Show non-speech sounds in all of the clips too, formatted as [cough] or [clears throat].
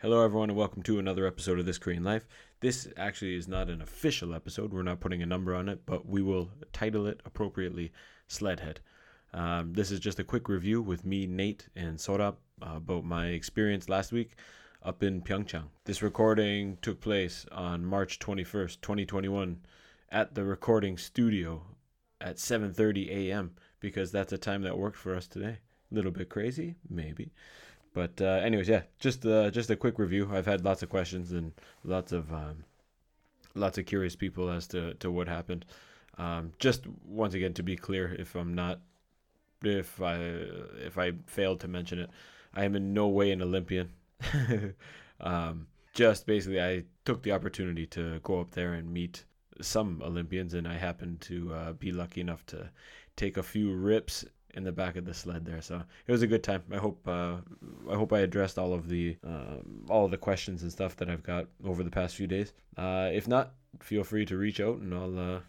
Hello, everyone, and welcome to another episode of This Korean Life. This actually is not an official episode. We're not putting a number on it, but we will title it appropriately Sledhead. Um, this is just a quick review with me, Nate, and Sorap uh, about my experience last week up in Pyeongchang. This recording took place on March 21st, 2021, at the recording studio at 7:30 a.m. because that's a time that worked for us today. A little bit crazy, maybe. But uh, anyways, yeah, just uh, just a quick review. I've had lots of questions and lots of um, lots of curious people as to, to what happened. Um, just once again to be clear, if I'm not, if I if I failed to mention it, I am in no way an Olympian. [laughs] um, just basically, I took the opportunity to go up there and meet some Olympians, and I happened to uh, be lucky enough to take a few rips in the back of the sled there. So it was a good time. I hope uh, I hope I addressed all of the um, all of the questions and stuff that I've got over the past few days. Uh, if not, feel free to reach out, and I'll uh,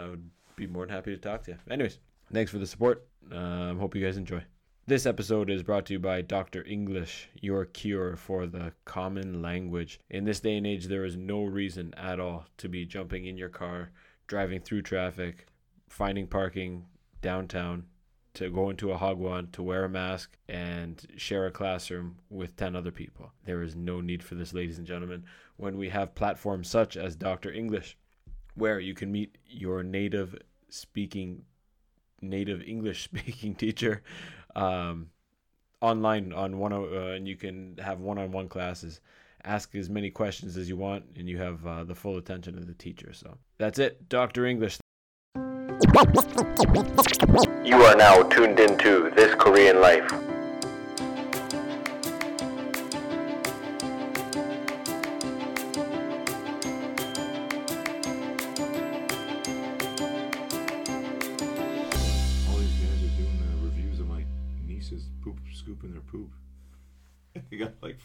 I would be more than happy to talk to you. Anyways, thanks for the support. Um, hope you guys enjoy. This episode is brought to you by Dr. English, your cure for the common language. In this day and age, there is no reason at all to be jumping in your car, driving through traffic, finding parking downtown, to go into a hagwon, to wear a mask, and share a classroom with 10 other people. There is no need for this, ladies and gentlemen, when we have platforms such as Dr. English, where you can meet your native speaking, native English [laughs] speaking teacher um, online on one, uh, and you can have one on one classes. Ask as many questions as you want, and you have uh, the full attention of the teacher. So that's it, Dr. English. You are now tuned into This Korean Life. All these guys are doing the reviews of my nieces poop scooping their poop. [laughs] they got like,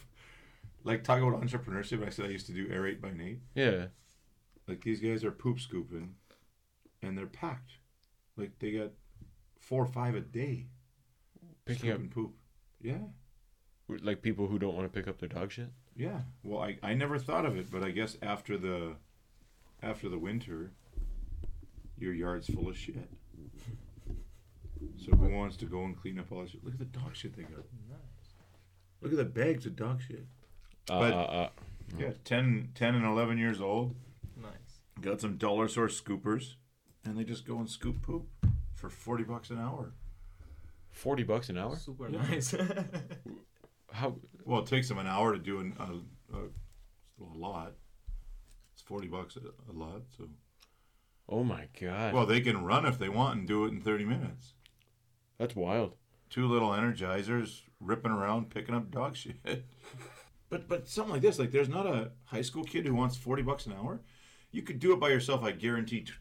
like talking about entrepreneurship. I said I used to do aerate by Nate. Yeah. Like these guys are poop scooping, and they're packed. Like they got four or five a day. Picking up scooping poop. Yeah, like people who don't want to pick up their dog shit. yeah. Well, I I never thought of it, but I guess after the, after the winter, your yard's full of shit. So who wants to go and clean up all that shit? Look at the dog shit they got. Look at the bags of dog shit. Uh, But- uh, uh, Yeah, 10, 10 and 11 years old. Nice. Got some dollar store scoopers, and they just go and scoop poop for 40 bucks an hour. forty bucks an hour. Super Yeah. nice. [laughs] How? Well, it takes them an hour to do an, a, a, a lot. It's 40 bucks a, a lot. So, Oh my god. Well, they can run if they want and do it in 30 minutes. That's wild. Two little energizers ripping around picking up dog [laughs] shit. But but something like this, like there's not a high school kid who wants 40 bucks an hour. You could do it by yourself, I guarantee. T-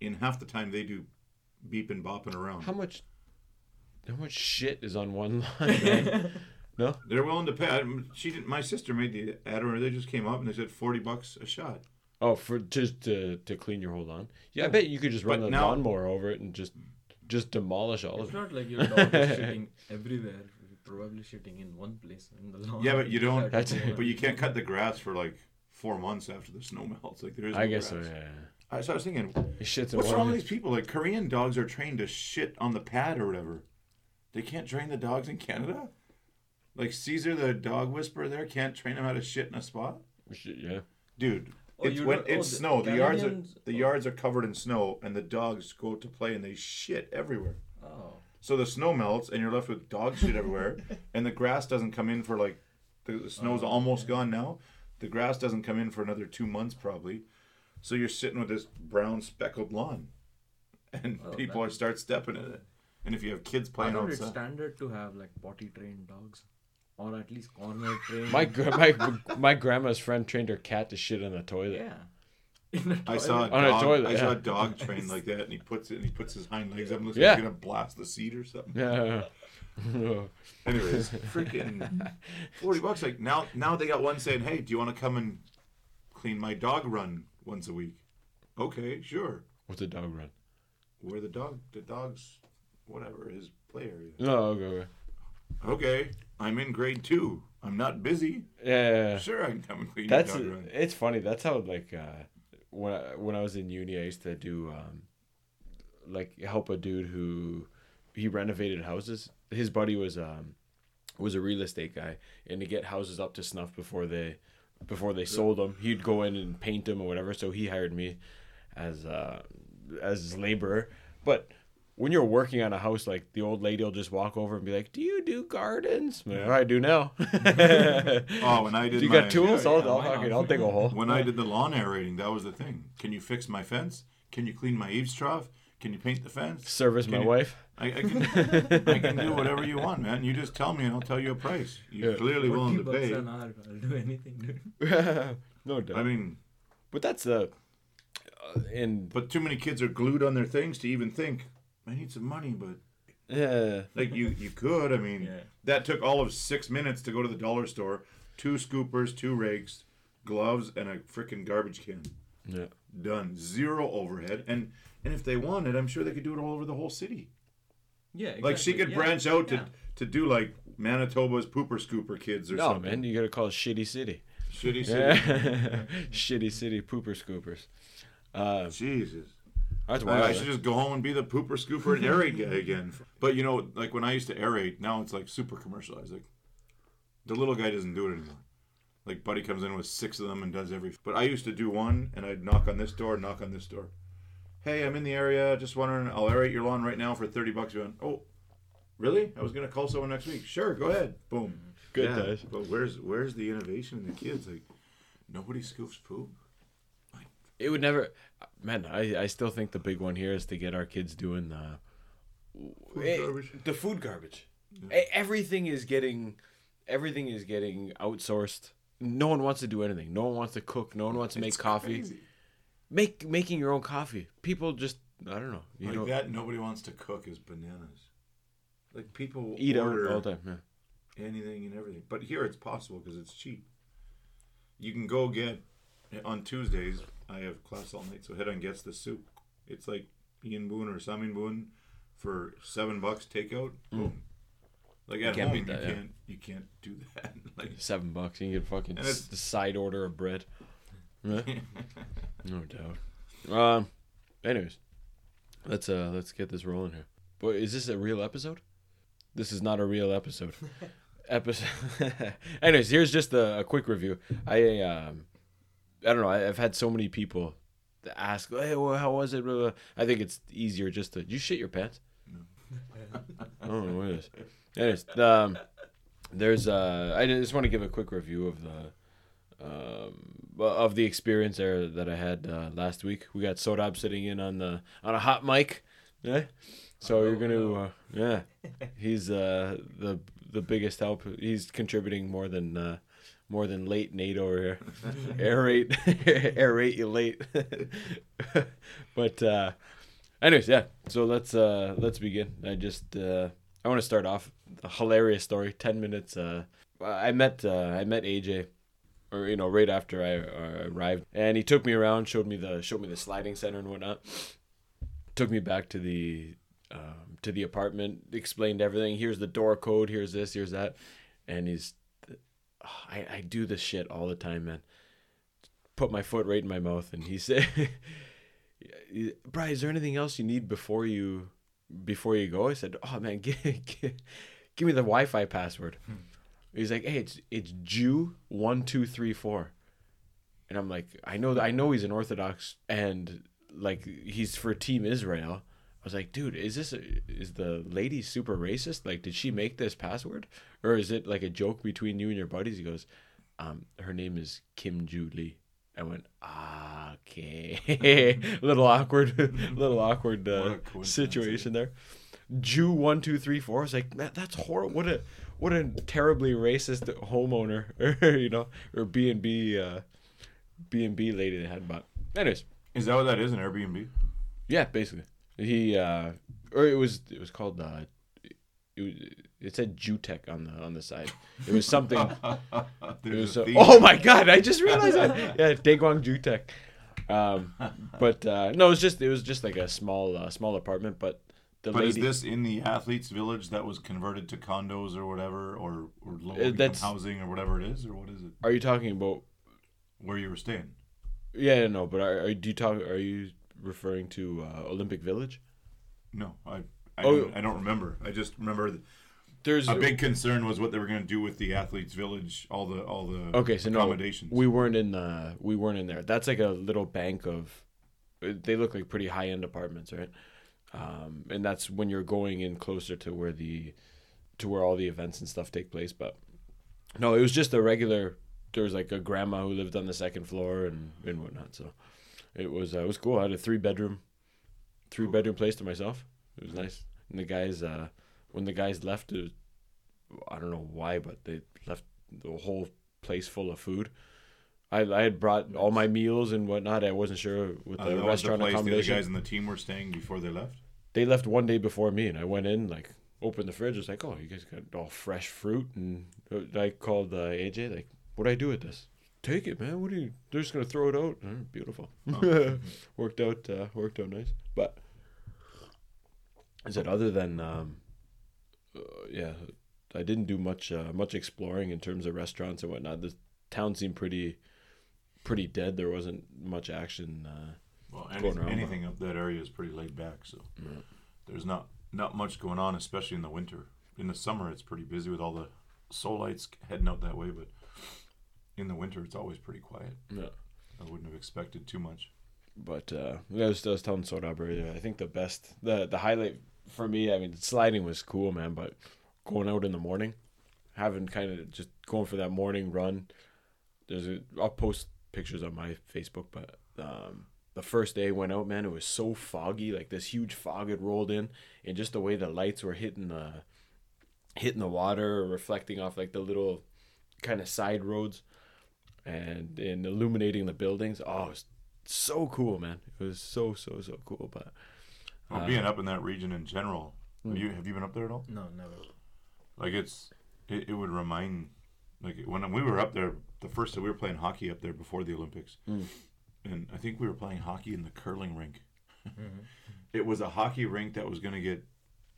in half the time they do beeping bopping around. How much? How much shit is on one [laughs] line? man? [laughs] no. They're willing to pay. I- She didn't. My sister made the ad, or they just came up and they said forty bucks a shot. Oh, for just to to clean your whole lawn. Yeah, I bet you could just run But the now- lawnmower over it and just just demolish all it's of it. It's not like your dog is [laughs] shitting everywhere. You're probably shitting in one place in the lawn. Yeah, but you don't. That's- But you can't cut the grass for like four months after the snow melts. Like there is. No I guess so. grass. Yeah. I, so I was thinking, shits what's wrong with these people? Like Korean dogs are trained to shit on the pad or whatever. They can't train the dogs in Canada. Like Cesar, the dog whisperer, there can't train him how to shit in a spot. Shit, yeah. Dude, Oh, it's when don't- oh, it's the snow. The yards are the oh. yards are covered in snow, and the dogs go to play and they shit everywhere. Oh. So the snow melts, and you're left with dog shit everywhere, [laughs] and the grass doesn't come in for like the, the snow's Oh, almost gone now. The grass doesn't come in for another two months probably. So you're sitting with this brown speckled lawn, and Oh, people that- are start stepping in it. And if you have kids I playing thought it's outside, standard to have like potty trained dogs, or at least corner [laughs] trained. My gra- my my grandma's friend trained her cat to shit in the toilet. yeah. [laughs] In the I saw a toilet. On a dog. toilet, I saw a dog [laughs] trained like that, and he puts it and he puts his hind legs up and looks Yeah. like he's gonna blast the seat or something. Yeah. Anyways, freaking forty bucks. Like now, now they got one saying, "Hey, do you want to come and clean my dog run once a week?" Okay, sure. What's a dog run? Where the dog, the dog's, whatever his play area. No, okay. okay. Okay, I'm in grade two. I'm not busy. Yeah. Sure, I can come and clean That's your dog. run. it's funny. That's how like uh, when I, when I was in uni, I used to do um, like help a dude who he renovated houses. His buddy was um was a real estate guy, and to get houses up to snuff before they before they sold them, he'd go in and paint them or whatever. So he hired me as uh as his laborer. But when you're working on a house, like the old lady will just walk over and be like, "Do you do gardens?" I'm I do now. [laughs] Oh, when I did you my, got tools? yeah, I'll, yeah, I'll, fucking. I'll dig a hole. When I did the lawn aerating, that was the thing. Can you fix my fence? Can you clean my eaves trough? Can you paint the fence? Service Can my you- wife. I, I can I can do whatever you want, man. You just tell me and I'll tell you a price. You're Yeah. clearly willing 40 to bucks pay. an hour. I'll do anything, dude. [laughs] no doubt. I mean, but that's the uh, and but too many kids are glued on their things to even think. I need some money, but yeah, like you you could. I mean, Yeah. that took all of six minutes to go to the dollar store. Two scoopers, two rakes, gloves, and a freaking garbage can. yeah. Done. Zero overhead. And and if they wanted, I'm sure they could do it all over the whole city. Yeah, exactly. Like she could yeah. branch out to yeah. to do like Manitoba's pooper scooper kids or No something. No, man, you gotta call it Shitty City. Shitty city. [laughs] Shitty City pooper scoopers. Uh, Jesus. that's I, wild. I should just go home and be the pooper scooper and aerate guy again. But you know, like when I used to aerate, now it's like super commercialized. Like the little guy doesn't do it anymore. Like Buddy comes in with six of them and does every. But I used to do one, and I'd knock on this door, knock on this door. Hey, I'm in the area. Just wondering, I'll aerate your lawn right now for thirty bucks. You went, oh, really? I was gonna call someone next week. Sure, go ahead. Boom. Good yeah, days. But where's where's the innovation in the kids? Like nobody scoops poop. it would never. Man, I, I still think the big one here is to get our kids doing the Eh, garbage. the food garbage. E- Everything is getting everything is getting outsourced. No one wants to do anything. No one wants to cook. No one wants to make It's coffee. crazy. Make making your own coffee. People just I don't know. You like know, that nobody wants to cook is bananas. Like people eat out order all the time. Yeah. anything and everything, but here it's possible because it's cheap. You can go get on Tuesdays. I have class all night, so head on gets the soup. It's like Ian Boone or Samin Boone for seven bucks takeout. Boom. Like at Mm. can't home, that, you yeah. can't you can't do [laughs] that. like Seven bucks. You can get fucking And s- the side order of bread. Yeah. [laughs] no doubt. Um. Anyways, let's uh let's get this rolling here. Boy, is this a real episode? This is not a real episode. [laughs] episode. [laughs] Anyways, here's just a, a quick review. I um, I don't know. I, I've had so many people to ask, "Hey, well, how was it?" I think it's easier just to. Did you shit your pants? No. I don't know what it is. Anyways, um, there's uh, I just want to give a quick review of the um of the experience there that I had uh, last week. We got Sodab sitting in on the on a hot mic. Yeah. So you're gonna uh, yeah. He's uh the the biggest help. He's contributing more than uh more than late Nate over here. [laughs] aerate aerate [laughs] you late. [laughs] but uh anyways, yeah. So let's uh let's begin. I just uh I want to start off a hilarious story. 10 minutes uh I met uh I met AJ or you know right after I uh, arrived. And he took me around showed me the showed me the sliding center and whatnot. Took me back to the um, to the apartment explained everything. Here's the door code here's this here's that. And he's I, I do this shit all the time man. Put my foot right in my mouth and he [laughs] said Brian is there anything else you need before you before you go? I said oh man [laughs] give, give, give me the Wi-Fi password He's like, hey, it's it's Jew one two three four, and I'm like, I know I know he's an Orthodox and like he's for Team Israel. I was like, dude, is this a, is the lady super racist? Like, did she make this password, or is it like a joke between you and your buddies? He goes, um, her name is Kim Ju Lee. I went, ah, okay, [laughs] little awkward, [laughs] little awkward a uh, situation there. Jew one two three four. I was like, man, that's horrible. What a what a terribly racist homeowner, or [laughs] you know, or B and B, uh, B and B lady they had. But anyways, Is that what that is? An Airbnb? yeah, basically, he uh, or it was it was called uh, it, was, it said Jutech on the on the side. It was something. [laughs] It was, a oh my god! I just realized that. [laughs] Yeah, Daeguang Jutech. Um, but uh, no, it was just it was just like a small uh, small apartment, but the but is this in the athletes' village that was converted to condos or whatever, or or low Uh, income housing or whatever it is, or what is it? Are you talking about? Where you were staying? Yeah, no, but are, are do you talk? Are you referring to uh, Olympic Village? No, I I, Oh. don't, I don't remember. I just remember th- There's a big concern was what they were going to do with the athletes' village, all the all the Okay, so no, accommodations. we weren't in. Uh, we weren't in there. That's like a little bank of. They look like pretty high end apartments, right? Um, and that's when you're going in closer to where the, to where all the events and stuff take place. But no, it was just a regular. There was like a grandma who lived on the second floor and and whatnot. So it was uh, it was cool. I had a three bedroom, three bedroom place to myself. It was nice. And the guys, uh, when the guys left, it was, I don't know why, but they left the whole place full of food. I, I had brought all my meals and whatnot. I wasn't sure with Uh, the was the restaurant place the other guys in the team were staying before they left. They left one day before me, and I went in like opened the fridge. Was like, oh, you guys got all fresh fruit, and uh, I called uh, AJ like, what do I do with this? Take it, man. What are you? They're just gonna throw it out. Uh, beautiful. Oh. [laughs] worked out. Uh, worked out nice. But is it other than um, uh, yeah? I didn't do much uh, much exploring in terms of restaurants and whatnot. The town seemed pretty pretty dead. There wasn't much action. Uh, Well, any, anything up that area is pretty laid back, so there's not not much going on, especially in the winter. In the summer, it's pretty busy with all the Seoulites heading out that way, but in the winter, it's always pretty quiet. yeah. I wouldn't have expected too much. But uh, I was, I was telling Soda earlier. I think the best, the the highlight for me. I mean, sliding was cool, man. But going out in the morning, having kind of just going for that morning run. There's a. I'll post pictures on my Facebook, but um, the first day I went out, man, it was so foggy. Like this huge fog had rolled in, and just the way the lights were hitting the hitting the water, reflecting off like the little kind of side roads, and and illuminating the buildings. Oh, it was so cool, man. It was so so so cool. But Well, Uh, being up in that region in general, have you have you been up there at all? No, never. Like it's it, it would remind like when we were up there the first day we were playing hockey up there before the Olympics, Mm. And I think we were playing hockey in the curling rink. [laughs] It was a hockey rink that was going to get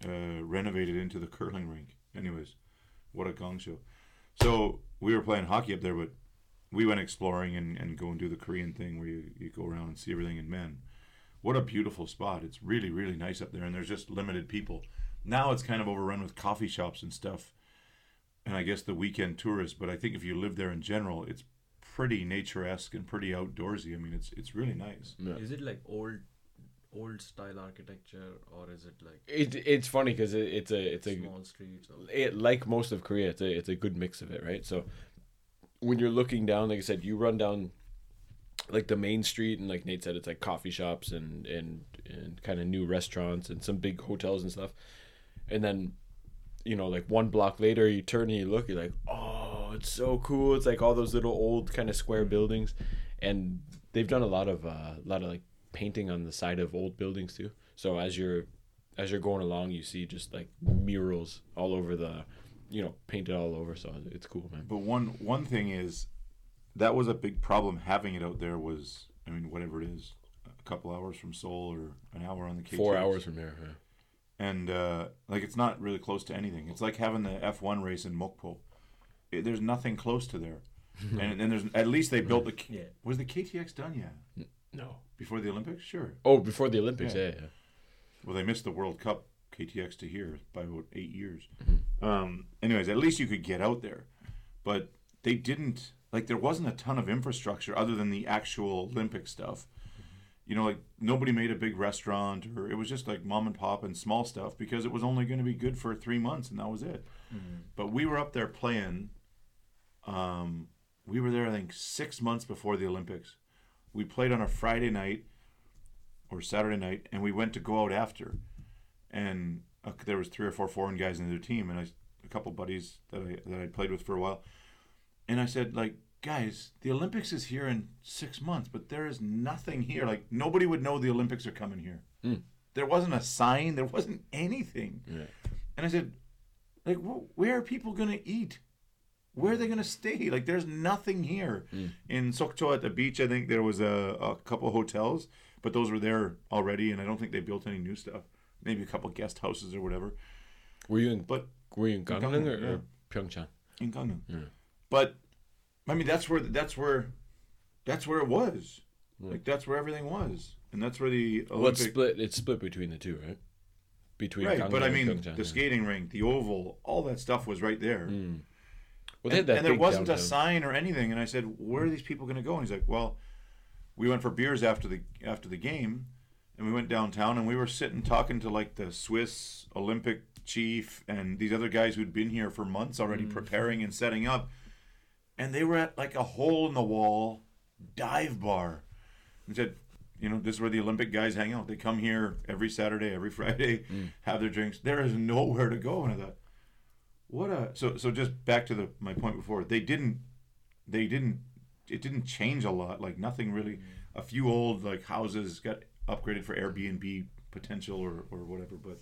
uh, renovated into the curling rink. Anyways, what a gong show! So we were playing hockey up there, but we went exploring and, and go and do the Korean thing where you, you go around and see everything. And man, what a beautiful spot! It's really really nice up there, and there's just limited people. Now it's kind of overrun with coffee shops and stuff, and I guess the weekend tourists. But I think if you live there in general, it's pretty nature-esque and pretty outdoorsy. I mean, it's it's really nice. yeah. Is it like old, old style architecture, or is it like it, it's funny because it, it's a it's a small streets? Or... it like most of Korea, it's a it's a good mix of it, right? So when you're looking down, like I said, you run down like the main street, and like Nate said, it's like coffee shops and and and kind of new restaurants and some big hotels and stuff. And then, you know, like one block later, you turn and you look, you're like, oh, it's so cool. It's like all those little old kind of square buildings, and they've done a lot of uh, a lot of like painting on the side of old buildings too. So as you're as you're going along, you see just like murals all over the, you know, painted all over. So it's cool, man. But one one thing is, that was a big problem. Having it out there was, I mean, whatever it is, a couple hours from Seoul or an hour on the KTX. Four hours from here. Yeah. and uh, like it's not really close to anything. It's like having the F one race in Mokpo. It, there's nothing close to there, [laughs] and and there's at least they built the. K- Yeah. Was the KTX done yet No. before the Olympics? Sure. Oh, before the Olympics. Yeah. Yeah. yeah. Well, they missed the World Cup KTX to here by about eight years. Mm-hmm. Um, anyways, at least you could get out there, but they didn't. Like there wasn't a ton of infrastructure other than the actual Olympic stuff. You know, like nobody made a big restaurant, or it was just like mom and pop and small stuff because it was only going to be good for three months, and that was it. But we were up there playing. Um, we were there, I think, six months before the Olympics. We played on a Friday night or Saturday night, and we went to go out after. And uh, there was three or four foreign guys in their team, and I, a couple buddies that I that I played with for a while. And I said, like, guys, the Olympics is here in six months, but there is nothing here. Like nobody would know the Olympics are coming here. Mm. There wasn't a sign. There wasn't anything. Yeah. And I said, like, wh- where are people gonna eat? Where are they gonna stay? Like, there's nothing here. Mm. In Sokcho at the beach, I think there was a, a couple hotels, but those were there already, and I don't think they built any new stuff. maybe a couple guest houses or whatever. Were you in? But Were you in Gangneung Gangneung, or, yeah. or Pyeongchang? in Gangneung. Yeah. But I mean, that's where that's where that's where it was. Hmm. Like that's where everything was, and that's where the Well, it's split. It's split between the two, right? Between right, but I mean, Pyeongchang, the skating rink, the oval, all that stuff was right there. Mm. Well, and, and there wasn't a sign or anything. And I said, "Where are these people going to go?" And he's like, "Well, we went for beers after the after the game, and we went downtown, and we were sitting talking to like the Swiss Olympic chief and these other guys who'd been here for months already, preparing and setting up, and they were at like a hole in the wall dive bar, and said." You know, this is where the Olympic guys hang out. They come here every Saturday, every [laughs] Friday, have their drinks. There is nowhere to go. And I thought, what a so so just back to the my point before they didn't they didn't it didn't change a lot like nothing really a few old like houses got upgraded for airbnb potential or or whatever but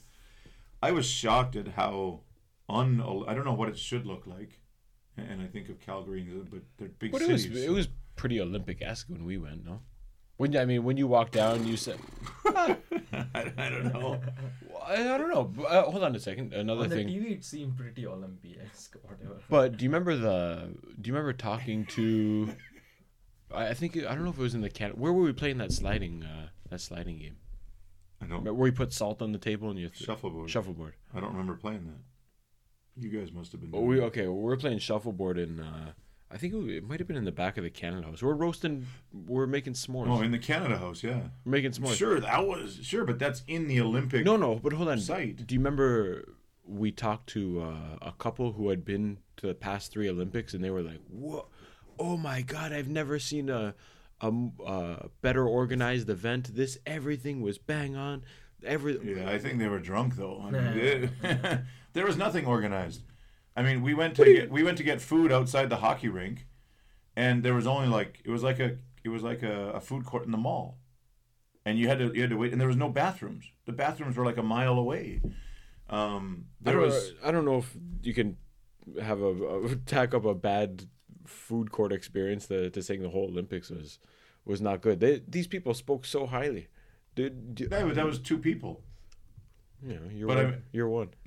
i was shocked at how un i don't know what it should look like and i think of calgary but they're big But it was cities it was pretty Olympic esque when we went, no? When I mean, when you walked down, you said, I, [laughs] I don't know I, I don't know. Uh, hold on a second. Another On the thing. TV, it seemed pretty Olympic-esque, [laughs] whatever. But do you remember the? Do you remember talking to? I I think I don't know if it was in the can. Where were we playing that sliding? Uh, that sliding game. i don't Where you put salt on the table and you th- shuffleboard shuffleboard. i don't remember playing that you guys must have been Oh, doing we that. okay. We were playing shuffleboard in. Uh, I think it, wa- it might have been in the back of the Canada House. We're roasting. We're making s'mores. oh in the canada house yeah we're making s'mores. Sure, that was sure, but that's in the Olympic. No, no, but hold on. Site. Do you remember we talked to uh, a couple who had been to the past three Olympics, and they were like, "Whoa, oh my God, I've never seen a a better organized event. This everything was bang on. Every Yeah, I think they were drunk though. I mean, it- [laughs] there was nothing organized. I mean, we went to get, we went to get food outside the hockey rink, and there was only like it was like a it was like a, a food court in the mall, and you had to you had to wait, and there was no bathrooms. The bathrooms were like a mile away. Um, I there don't, was I don't know if you can have a, a tack up a bad food court experience to, to saying the whole Olympics was was not good. They, these people spoke so highly. Did, did that was, that was two people. You know, you're But I one. mean- you're one. [laughs]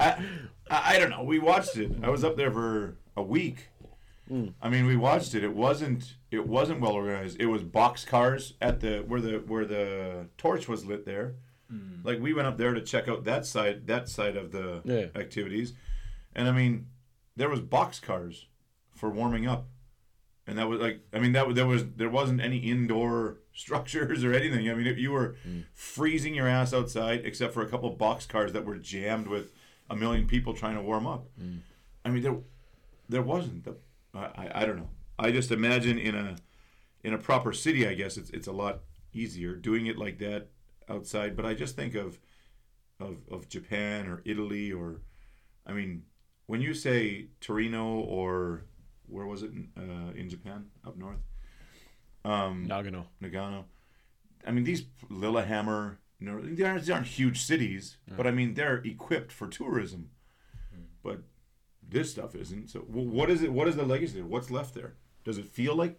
I, I I don't know. We watched it. I was up there for a week. Hmm. I mean, we watched it. It wasn't it wasn't well organized. It was box cars at the where the where the torch was lit there. Hmm. Like we went up there to check out that side that side of the Yeah. activities, and I mean, there was box cars for warming up, and that was like I mean that was there was there wasn't any indoor structures or anything. I mean, you were freezing your ass outside, except for a couple of box cars that were jammed with a million people trying to warm up. I mean, there there wasn't the I, I, I don't know. I just imagine in a in a proper city, I guess it's it's a lot easier doing it like that outside. But I just think of of of Japan or Italy or I mean, when you say Torino or where was it in, uh, in Japan up north? Um, Nagano. Nagano. I mean, these Lillehammer, you know, they aren't, they aren't huge cities, but I mean, they're equipped for tourism. But this stuff isn't. So, wh- what is it? What is the legacy? there? What's left there? Does it feel like?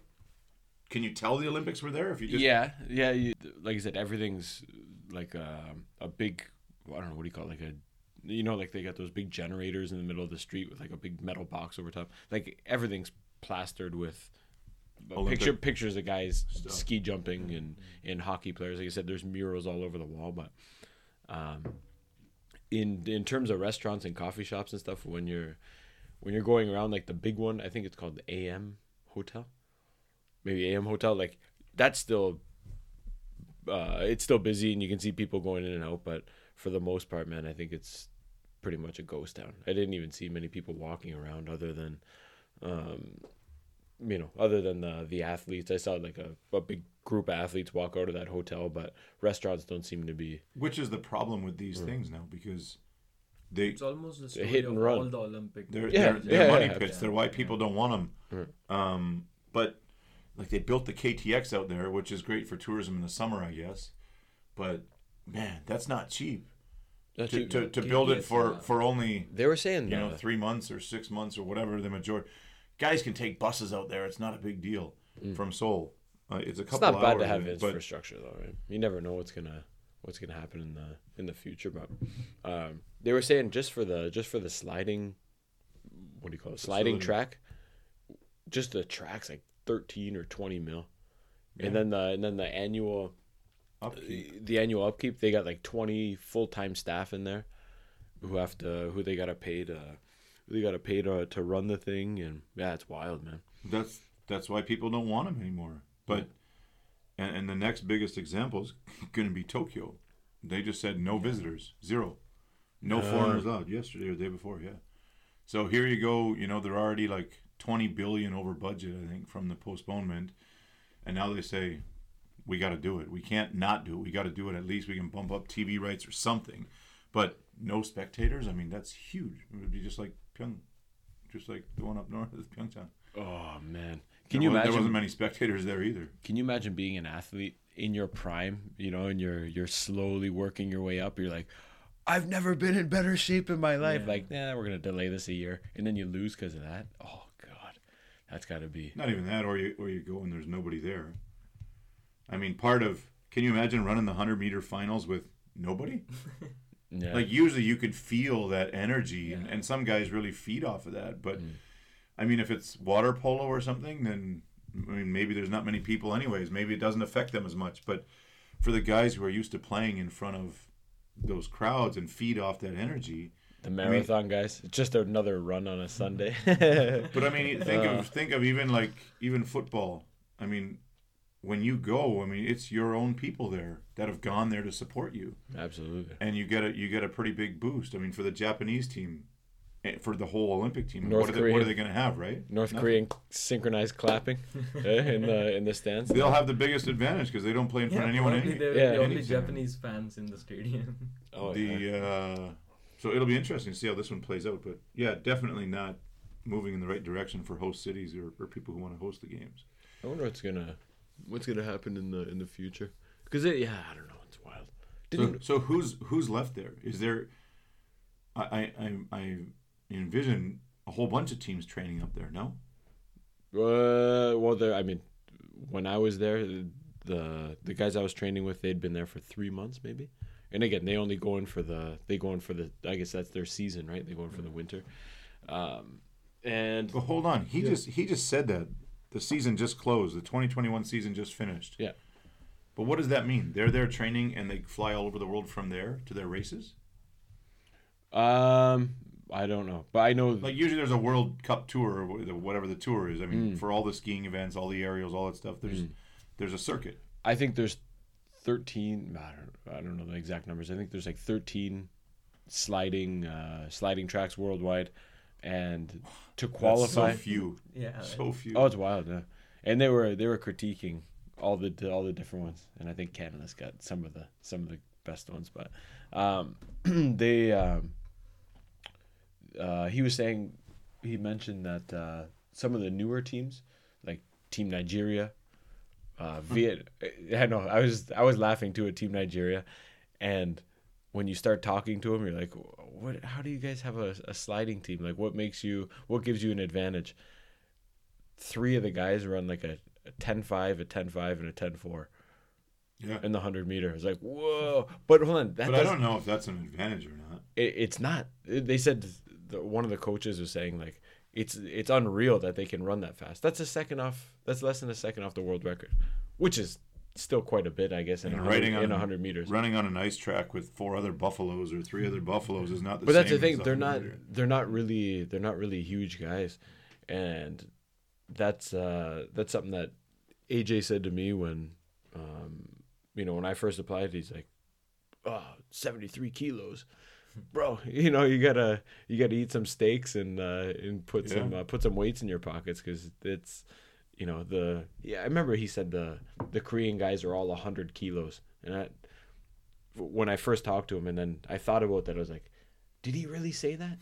Can you tell the Olympics were there if you just? yeah, yeah. You, like I said, everything's like a, a big. I don't know what do you call it, like a. You know, like they got those big generators in the middle of the street with like a big metal box over top. Like everything's plastered with Olympic picture pictures of guys stuff. ski jumping and and hockey players. Like I said, there's murals all over the wall. But um, in in terms of restaurants and coffee shops and stuff, when you're when you're going around, like the big one, I think it's called the AM Hotel, maybe AM Hotel. Like that's still uh, it's still busy and you can see people going in and out. But for the most part, man, I think it's pretty much a ghost town. I didn't even see many people walking around other than, um, you know, other than the the athletes. I saw like a, a big group of athletes walk out of that hotel, but restaurants don't seem to be. Which is the problem with these things now because they It's almost the story hit of and run. all the Olympic. they're Yeah, they're, they're yeah, money yeah. pits. They're why people don't want them. Um, but like they built the KTX out there, which is great for tourism in the summer, I guess. But man, that's not cheap That's to, to, to build it for yeah. for only they were saying you know that. three months or six months or whatever the majority guys can take buses out there it's not a big deal Mm. from seoul Uh, it's a couple. It's not bad to have infrastructure though, right? You never know what's gonna what's gonna happen in the in the future. But um, they were saying just for the just for the sliding, what do you call it? Sliding track. Just the track's like thirteen or twenty mil, Yeah. and then the and then the annual upkeep. the annual upkeep they got like 20 full-time staff in there who have to who they got to pay to they got to pay to to run the thing and yeah it's wild man That's that's why people don't want them anymore. But and, and the next biggest example is [laughs] going to be Tokyo. They just said no visitors, zero, no Uh. foreigners allowed. Yesterday or the day before, yeah. So here you go. You know they're already like twenty billion over budget, I think, from the postponement, and now they say we got to do it. We can't not do it. We got to do it. At least we can bump up TV rights or something. But no spectators. I mean, that's huge. It would be just like Pyong, just like the one up north of Pyeongchang. oh man can There you wa- There imagine wasn't many spectators there either. can you imagine being an athlete in your prime you know and you're you're slowly working your way up you're like I've never been in better shape in my life Yeah. like yeah we're gonna delay this a year and then you lose because of that oh god that's got to be Not even that, or you or you go and there's nobody there. I mean, part of can you imagine running the hundred meter finals with nobody? [laughs] yeah Like usually you could feel that energy, and, Yeah. and some guys really feed off of that. But Mm. I mean, if it's water polo or something, then I mean maybe there's not many people anyways. Maybe it doesn't affect them as much. But for the guys who are used to playing in front of those crowds and feed off that energy, the marathon guys it's just another run on a Sunday But I mean, think [laughs] Uh. of think of even like even football. I mean, when you go, I mean, it's your own people there that have gone there to support you, absolutely and you get a you get a pretty big boost. I mean, for the Japanese team, eh, for the whole Olympic team, North what are, they, what are they going to have, right? North Nothing. Korean synchronized clapping [laughs] eh, in the in the stands. They'll have the biggest advantage because they don't play in front of anyone. Any, they're Yeah. the only anytime. Japanese fans in the stadium. [laughs] Oh, the yeah. uh, so it'll be interesting to see how this one plays out. But yeah, definitely not moving in the right direction for host cities or, or people who want to host the games. I wonder what's gonna what's gonna happen in the in the future. Because it, yeah, I don't know. It's wild. So, so who's who's left there? Is there? I, I I I envision a whole bunch of teams training up there. No, uh, well, there. I mean, when I was there, the the guys I was training with, they'd been there for three months, maybe. And again, they only go in for the they go in for the. I guess that's their season, right? They go in for the winter. Um, and but hold on. He Yeah. just he just said that the season just closed. The 2021 season just finished. Yeah. But what does that mean? They're there training and they fly all over the world from there to their races. um, I don't know, but I know Like usually there's a World Cup tour or whatever the tour is. I mean, Mm. for all the skiing events, all the aerials, all that stuff. There's Mm. there's a circuit. I think there's 13. I don't, I don't know the exact numbers. I think there's like 13 sliding uh, sliding tracks worldwide, and to qualify, That's so few, yeah. so few. oh, it's wild. Yeah. And they were they were critiquing all the all the different ones, and I think Canada's got some of the some of the best ones. But um, [clears throat] they um, uh, he was saying he mentioned that uh, some of the newer teams like Team Nigeria, uh, Viet. I know I was I was laughing too at Team Nigeria, and when you start talking to them, you're like, what? How do you guys have a, a sliding team? Like, what makes you? What gives you an advantage? Three of the guys run like a, a 10-5, a 10-5, and a 10-4 yeah. in the 100 meter. It's like, whoa. But hold on. That But I don't know if that's an advantage or not. it, it's not. They said the, one of the coaches was saying like it's it's unreal that they can run that fast. That's a second off. That's less than a second off the world record, which is still quite a bit, I guess, in And riding on- in a hundred meters. running on an ice track with four other buffaloes or three other buffaloes is not the same. but that's the thing. They're not. meter. They're not really. They're not really huge guys, and that's uh that's something that AJ said to me when, um, you know, when I first applied. He's like, "Oh, 73 kilos." [laughs] Bro, you know you gotta you gotta eat some steaks and uh, and put Yeah. some uh, put some weights in your pockets because it's you know the yeah I remember he said the the Korean guys are all hundred kilos and I, when I first talked to him and then I thought about that I was like, did he really say that?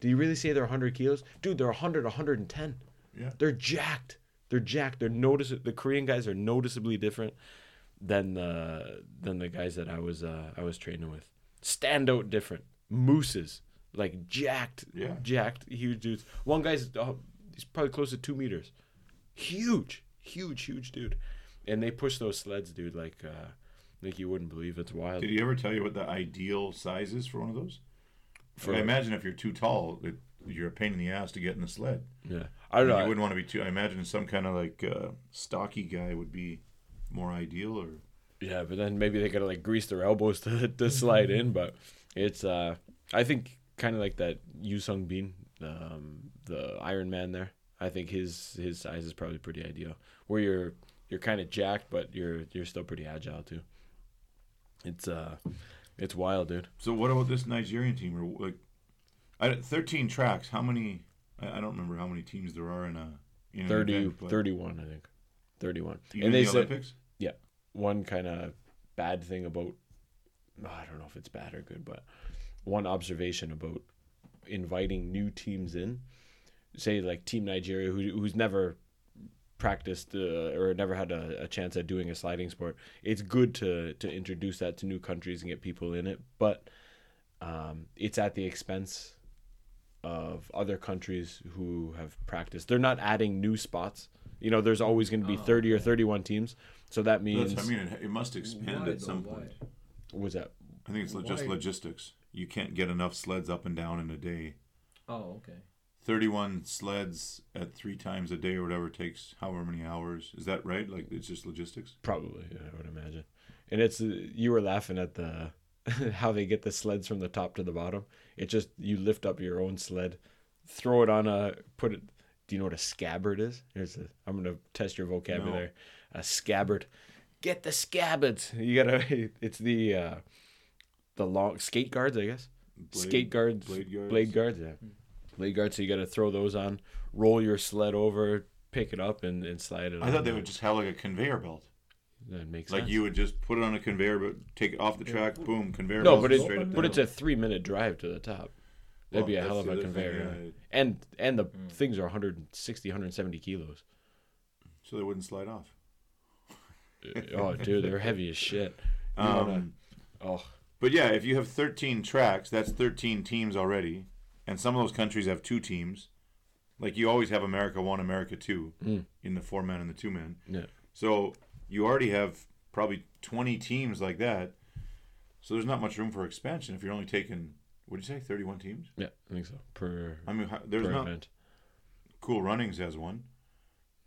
Did he really say they're hundred kilos, dude? They're 100, 110. Yeah. They're jacked. They're jacked. They're notice the Korean guys are noticeably different than the than the guys that I was uh, I was training with. Stand out different. Mooses like jacked, Yeah. jacked, huge dudes. One guy's uh, he's probably close to two meters. Huge, huge, huge dude. and they push those sleds, dude, like uh, like you wouldn't believe. It's wild. Did he ever tell you what the ideal size is for one of those? For- I imagine if you're too tall, it, you're a pain in the ass to get in the sled. yeah, I don't know. You wouldn't want to be too. I imagine some kind of like uh, stocky guy would be more ideal, or Yeah, but then maybe they gotta like grease their elbows [laughs] to, to slide in. But it's uh I think kind of like that Yun Sung Bin, um, the Iron Man there. I think his his size is probably pretty ideal. Where you're you're kind of jacked, but you're you're still pretty agile too. It's uh it's wild, dude. So what about this Nigerian team? Like, I, thirteen tracks. How many? I, I don't remember how many teams there are in a in an 30, event, but 31, I think. 31. even and they the said Olympics. Yeah. One kind of bad thing about I don't know if it's bad or good, but one observation about inviting new teams in, say like Team Nigeria, who, who's never practiced uh, or never had a, a chance at doing a sliding sport. It's good to to introduce that to new countries and get people in it, but um, it's at the expense of other countries who have practiced. They're not adding new spots. You know, there's always going to be Oh, 30 or 31 teams. So that means That's, I mean, it, it must expand Why at some though? point. Why? was that I think it's lo- just logistics. You can't get enough sleds up and down in a day. Oh, okay. 31 sleds at three times a day or whatever takes however many hours. Is that right? Like, it's just logistics? Probably, yeah, I would imagine. And it's uh, you were laughing at the [laughs] how they get the sleds from the top to the bottom. It just you lift up your own sled, throw it on a put it. Do you know what a scabbard is? Here's a. I'm gonna test your vocabulary. A scabbard. Get the scabbards. You gotta. [laughs] It's the uh, the long skate guards, I guess. skate guards, blade guards. blade guards, yeah, blade guards. So you got to throw those on, roll your sled over, pick it up, and, and slide it. I on thought they would just have like a conveyor belt. That makes Like sense. you would just put it on a conveyor, but take it off the track, boom, conveyor No, belt but it's straight up but it's a three minute drive to the top. That'd Well, be a hell of a other thing, conveyor. yeah. And and the things are 160, 170 kilos. So they wouldn't slide off. [laughs] oh, dude, they're heavy as shit. You wanna- Um, oh, But yeah, if you have 13 tracks, that's 13 teams already. And some of those countries have two teams. Like you always have America 1, America 2 Mm. in the four man and the two man. yeah. So you already have probably 20 teams like that. So there's not much room for expansion if you're only taking, what do you say, 31 teams? Yeah, I think so. Per, I mean, there's not. event. Cool Runnings has one.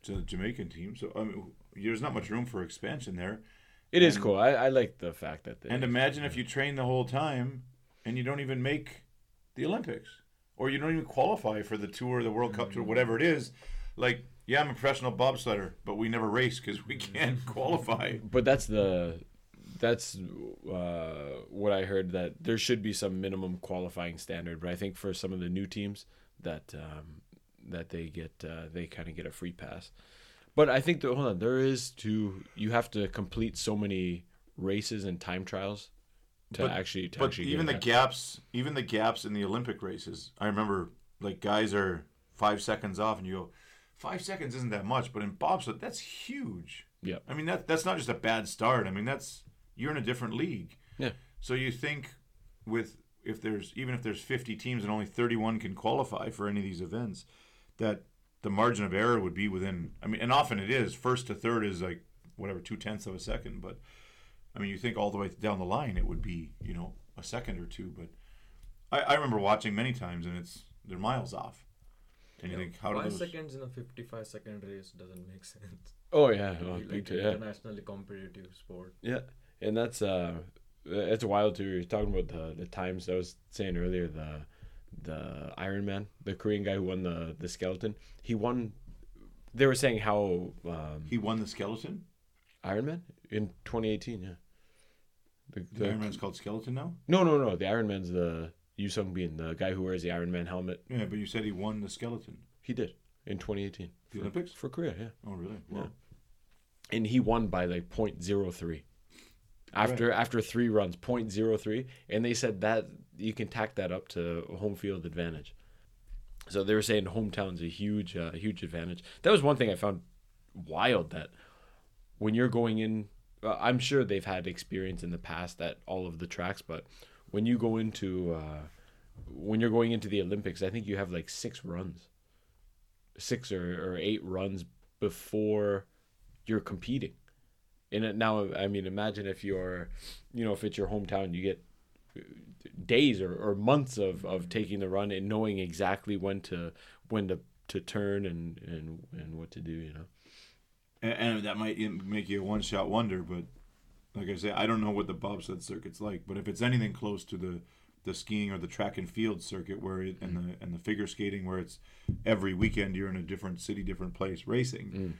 It's a Jamaican team. So, I mean, there's not much room for expansion there. It is and- cool. I, I like the fact that they. And imagine if you train the whole time and you don't even make the Olympics or you don't even qualify for the tour, the World Cup tour, whatever it is. Like, yeah, I'm a professional bobsledder, but we never race because we [laughs] can't qualify. But that's the. That's uh, what I heard that there should be some minimum qualifying standard, but I think for some of the new teams that um, that they get uh, they kind of get a free pass. But I think that hold on, there is to you have to complete so many races and time trials to But- actually to But actually even the get a pass. gaps, even the gaps in the Olympic races, I remember like guys are five seconds off, and you go, five seconds isn't that much, but in bobsled, that's huge. yeah I mean that that's not just a bad start. I mean that's you're in a different league. Yeah. So you think with if there's even if there's 50 teams and only 31 can qualify for any of these events, that the margin of error would be within. I mean, and often it is. First to third is like whatever two tenths of a second, but I mean, you think all the way down the line it would be you know a second or two, but I, I remember watching many times and it's they're miles off, and you think how Five those? seconds in a 55 second race doesn't make [laughs] sense. Oh yeah, oh, Like big an yeah. internationally competitive sport. Yeah, and that's uh, it's wild too. You're talking about the the times I was saying earlier. The the Iron Man, the Korean guy who won the the skeleton, he won. They were saying how um, He won the skeleton. Iron Man in 2018. Yeah. The, The the- Iron Man's called skeleton now. no, no, no. The Iron Man's the Yun Sung Bin, the guy who wears the Iron Man helmet. Yeah, but you said he won the skeleton. He did in 2018 The for, Olympics? for Korea. Yeah. Oh, really? Yeah. Wow. and he won by like 0.03 after after three runs 0.03 and they said that you can tack that up to home field advantage so they were saying hometown's a huge uh, huge advantage that was one thing i found wild that when you're going in uh, i'm sure they've had experience in the past at all of the tracks but when you go into uh, when you're going into the olympics i think you have like six runs six or, or eight runs before you're competing. And it, now, I mean, imagine if you're, you know, if it's your hometown, you get uh, days or, or months of, of taking the run and knowing exactly when to when to, to turn and, and and what to do. You know. And, and that might make you a one shot wonder. But like I say, I don't know what the bobsled circuit's like. But if it's anything close to the the skiing or the track and field circuit, where it, and the and the figure skating, where it's every weekend you're in a different city, different place racing.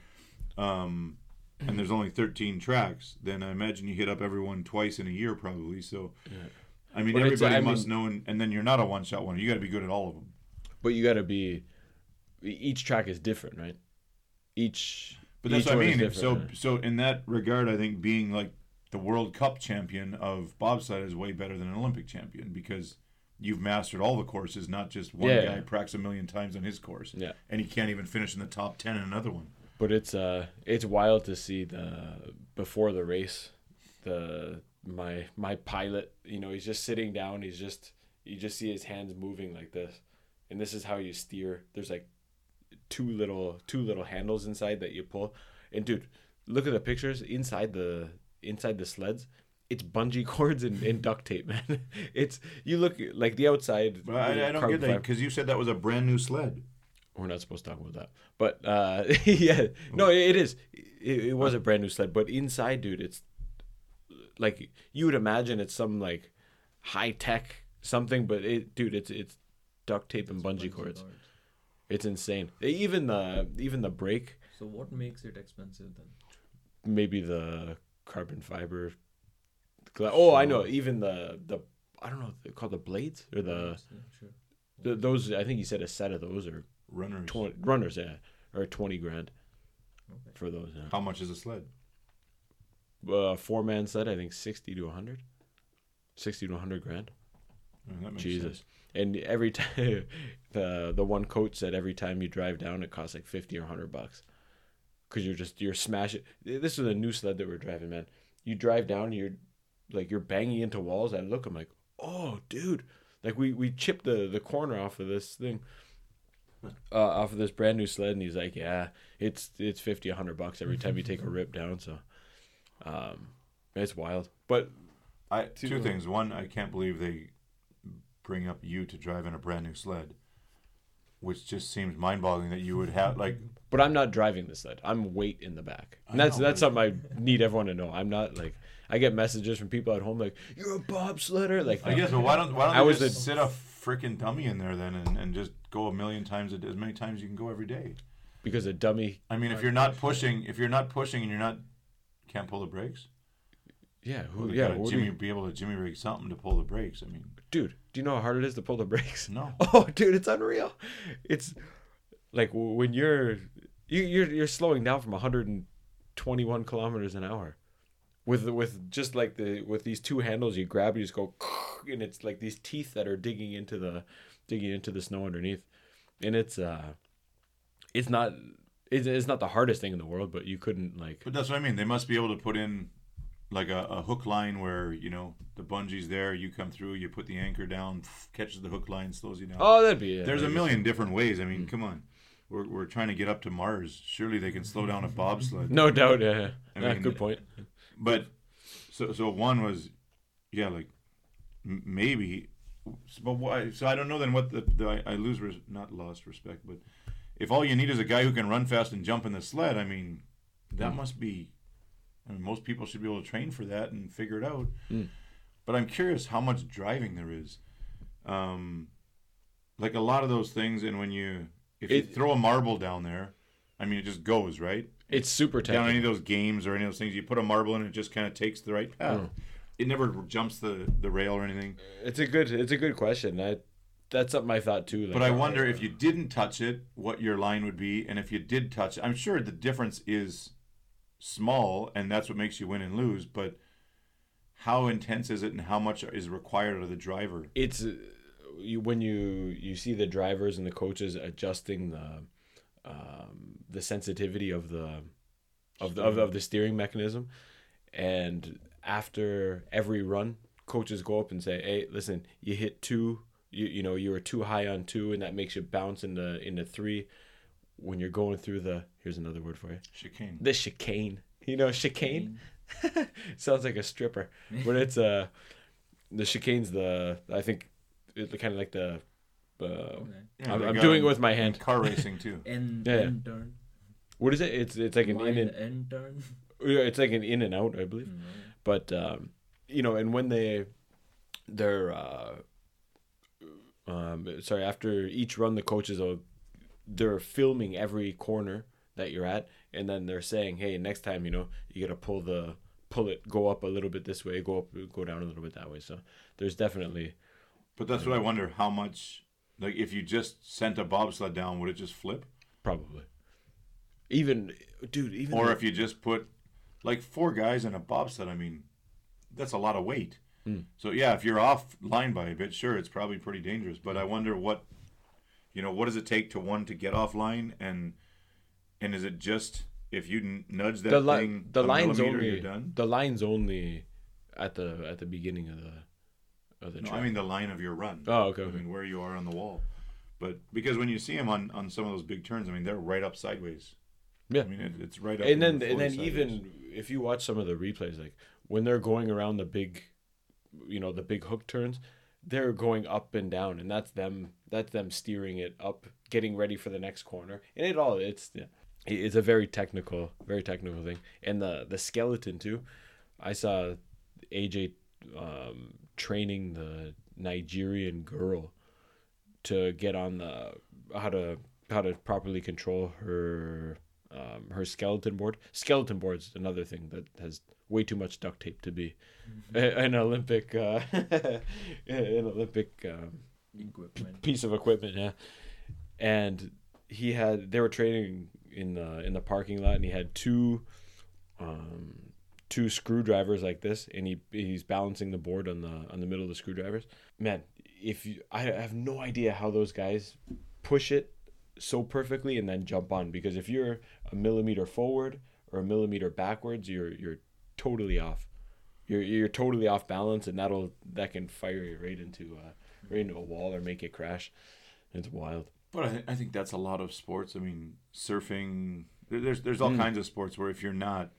Um, and there's only 13 tracks, then I imagine you hit up everyone twice in a year, probably. So, I mean, But everybody I must mean- know, and, and then you're not a one shot wonder. You got to be good at all of them. But you got to be. Each track is different, right? Each. But that's each what I mean. So, so in that regard, I think being like the World Cup champion of bobsled is way better than an Olympic champion because you've mastered all the courses, not just one Yeah, guy yeah. practice a million times on his course, Yeah. and he can't even finish in the top ten in another one. But it's uh it's wild to see the before the race, the my my pilot, you know, he's just sitting down, he's just you just see his hands moving like this. And this is how you steer. There's like two little two little handles inside that you pull. And dude, look at the pictures inside the inside the sleds. It's bungee [laughs] cords and, and duct tape, man. [laughs] It's you look like the outside. But I, I don't get that because you said that was a brand new sled. we're not supposed to talk about that. But uh, [laughs] yeah, no, it is. It, it was a brand new sled, but inside, dude, it's like you would imagine it's some like high tech something, but it, dude, it's it's duct tape and bungee cords. It's insane. Even the even the brake, So what makes it expensive then? maybe the carbon fiber. gla- Oh, I know. Even the the I don't know they're called the blades or the, Yeah, sure. the those. I think you said a set of those are Runners. twenty runners, yeah, or twenty grand Okay. for those. Yeah. How much is a sled? uh, four man set, I think sixty to hundred. Sixty to hundred grand. Oh, that makes Jesus. sense. And every [laughs] time the the one coach said every time you drive down it costs like fifty or hundred bucks. Cause you're just you're smashing this is a new sled that we're driving, man. You drive down, you're like you're banging into walls. I look, I'm like, oh dude. Like we we chipped the the corner off of this thing. Uh, off of this brand new sled and he's like, Yeah, it's it's fifty, a hundred bucks every time you take a [laughs] rip down, so um it's wild. But I, To- two things. One, I can't believe they bring up you to drive in a brand new sled, which just seems mind-boggling that you would have like. But I'm not driving the sled. I'm weight in the back. And that's know, that's something I need everyone to know. I'm not like I get messages from people at home like you're a bobsledder. Like I guess, but why don't why don't I was just the- sit a freaking dummy in there then and, and just go a million times a day, as many times you can go every day? because a dummy. I mean, if you're not pushing, if you're not pushing and you're not can't pull the brakes, Yeah, who, well, yeah. gotta Jimmy you- be able to Jimmy rig something to pull the brakes. I mean, dude, do you know how hard it is to pull the brakes? no. [laughs] Oh, dude, it's unreal. It's like when you're you, you're you're slowing down from 121 kilometers an hour, with with just like the with these two handles, you grab, and you just go, [laughs] and it's like these teeth that are digging into the digging into the snow underneath, and it's uh, it's not it's, it's not the hardest thing in the world, but you couldn't like But that's what I mean. They must be able to put in like a, a hook line where you know the bungee's there, you come through, you put the anchor down, [sniffs] catches the hook line, slows you down. oh that'd be There's I a million different ways. I mean, mm. come on. We're, we're trying to get up to Mars. Surely they can slow down a bobsled. no doubt yeah, I yeah mean, good point But so so one was, yeah, like m- maybe. But why? So I don't know then what the, the I, I lose res, not lost respect, but if all you need is a guy who can run fast and jump in the sled, I mean, that mm. must be. I mean, most people should be able to train for that and figure it out. Mm. But I'm curious how much driving there is. Um, like a lot of those things, and when you if you throw a marble down there, I mean, it just goes right it's super tight. down any of those games or any of those things. You put a marble in, it just kind of takes the right path. Mm. It never jumps the, the rail or anything. it's a good it's a good question I that's something I thought too like, But I wonder if you didn't touch it, what your line would be, and if you did touch it, I'm sure the difference is small, and that's what makes you win and lose. But how intense is it, and how much is required of the driver? it's you when you you see the drivers and the coaches adjusting the um, the sensitivity of the of the of, of the steering mechanism and after every run coaches go up and say hey listen you hit two you you know you were too high on two and that makes you bounce into into three when you're going through the here's another word for you Chicane. the chicane you know chicane [laughs] sounds like a stripper, but it's uh the chicane's the I think it's kind of like the. Uh, Yeah, I'm, I'm doing it with my hand. Car [laughs] racing too. and Yeah. end turn. What is it? It's it's like an Wild in and end turn. [laughs] yeah, it's like an in and out, I believe. No. But um, you know, and when they they're uh, um, sorry after each run, the coaches will they're filming every corner that you're at, and then they're saying, hey, next time you know you gotta pull the pull it, go up a little bit this way, go up, go down a little bit that way. So there's definitely But that's what I wonder how much, like, if you just sent a bobsled down, would it just flip? probably even dude even Or the- if you just put, like, four guys in a bobsled, I mean, that's a lot of weight. Hmm. So, yeah, if you're off line by a bit, sure, it's probably pretty dangerous. But I wonder what, you know, what does it take to one to get off line? And, and is it just, if you nudge that the li- thing the line's only the line's only at the at the beginning of the of the No. I mean the line of your run. Oh, okay, I okay. mean where you are on the wall. But because when you see them on, on some of those big turns, I mean they're right up sideways. Yeah. I mean it, it's right up. and then and and then fully even if you watch some of the replays, like when they're going around the big, you know, the big hook turns, they're going up and down, and that's them. That's them steering it up, getting ready for the next corner, and it all it's yeah, it's a very technical, very technical thing, and the the skeleton too. I saw AJ um, training the Nigerian girl to get on the how to how to properly control her um, her skeleton board. Skeleton board's another thing that has way too much duct tape to be a- [laughs] an Olympic uh, [laughs] an Olympic um, Equipment. piece of equipment. Yeah, and he had they were training in the in the parking lot, and he had two um, two screwdrivers like this, and he he's balancing the board on the on the middle of the screwdrivers. Man, if you, I have no idea how those guys push it so perfectly and then jump on because if you're a millimeter forward or a millimeter backwards, you're you're totally off. You're you're totally off balance, and that'll that can fire you right into uh, right into a wall or make it crash. It's wild. But I, I think that's a lot of sports. I mean, surfing. There's there's all Mm. kinds of sports where if you're not,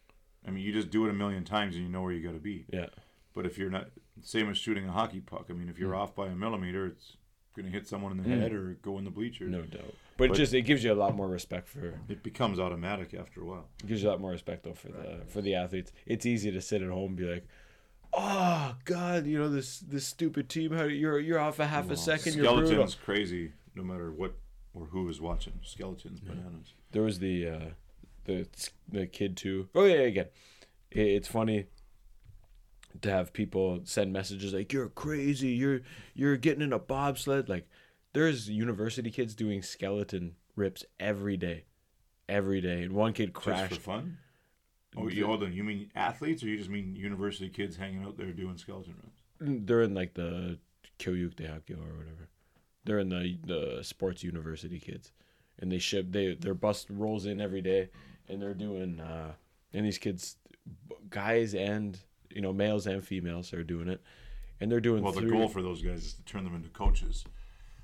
I mean, you just do it a million times and you know where you got to be. Yeah. But if you're not, same as shooting a hockey puck. I mean, if you're off by a millimeter, it's going to hit someone in the Mm. head or go in the bleachers. No doubt. But, But- just it gives you a lot more respect for It becomes automatic after a while. it gives you a lot more respect though for the for the athletes. It's easy to sit at home and be like, Oh God, you know this this stupid team. How you're you're off a half a second. You're brutal. Skeletons crazy, no matter what or who is watching. Skeletons, bananas. There was the uh, the the kid too. Oh yeah, again, it, it's funny to have people send messages like you're crazy. You're you're getting in a bobsled. Like there's university kids doing skeleton rips every day, every day. And one kid Just crashed. for fun. Oh, you hold on. You mean athletes, or you just mean university kids hanging out there doing skeleton runs? They're in like the Kyoyuk Dehakyo or whatever. They're in the the sports university kids, and they ship they their bus rolls in every day, and they're doing uh, and these kids, guys and you know males and females are doing it, and they're doing Well, the goal for those guys is to turn them into coaches.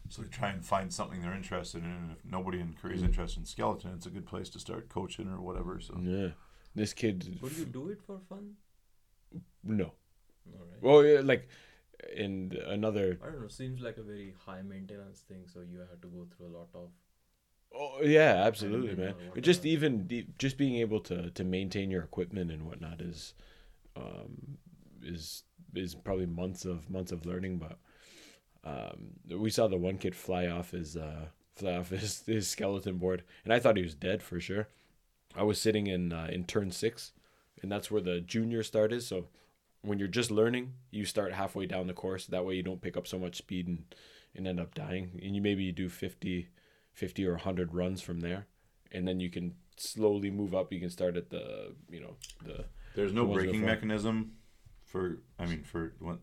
So they try and find something they're interested in, and if nobody in Korea is Mm. interested in skeleton, it's a good place to start coaching or whatever. So yeah, this kid. Would you do it for fun? No. Alright. Well, yeah, like, and another. I don't know. Seems like a very high maintenance thing, so you have to go through a lot of. Oh yeah, absolutely, man. just even de- just being able to to maintain your equipment and whatnot is, um, is is probably months of months of learning. But um, we saw the one kid fly off his uh fly off [laughs] his his skeleton board, and I thought he was dead for sure. I was sitting in uh, in turn six, and that's where the junior start is. So when you're just learning, you start halfway down the course. That way you don't pick up so much speed and and end up dying. And you maybe you do 50, 50 or 100 runs from there and then you can slowly move up you can start at the you know the there's no The braking mechanism for. I mean, for what?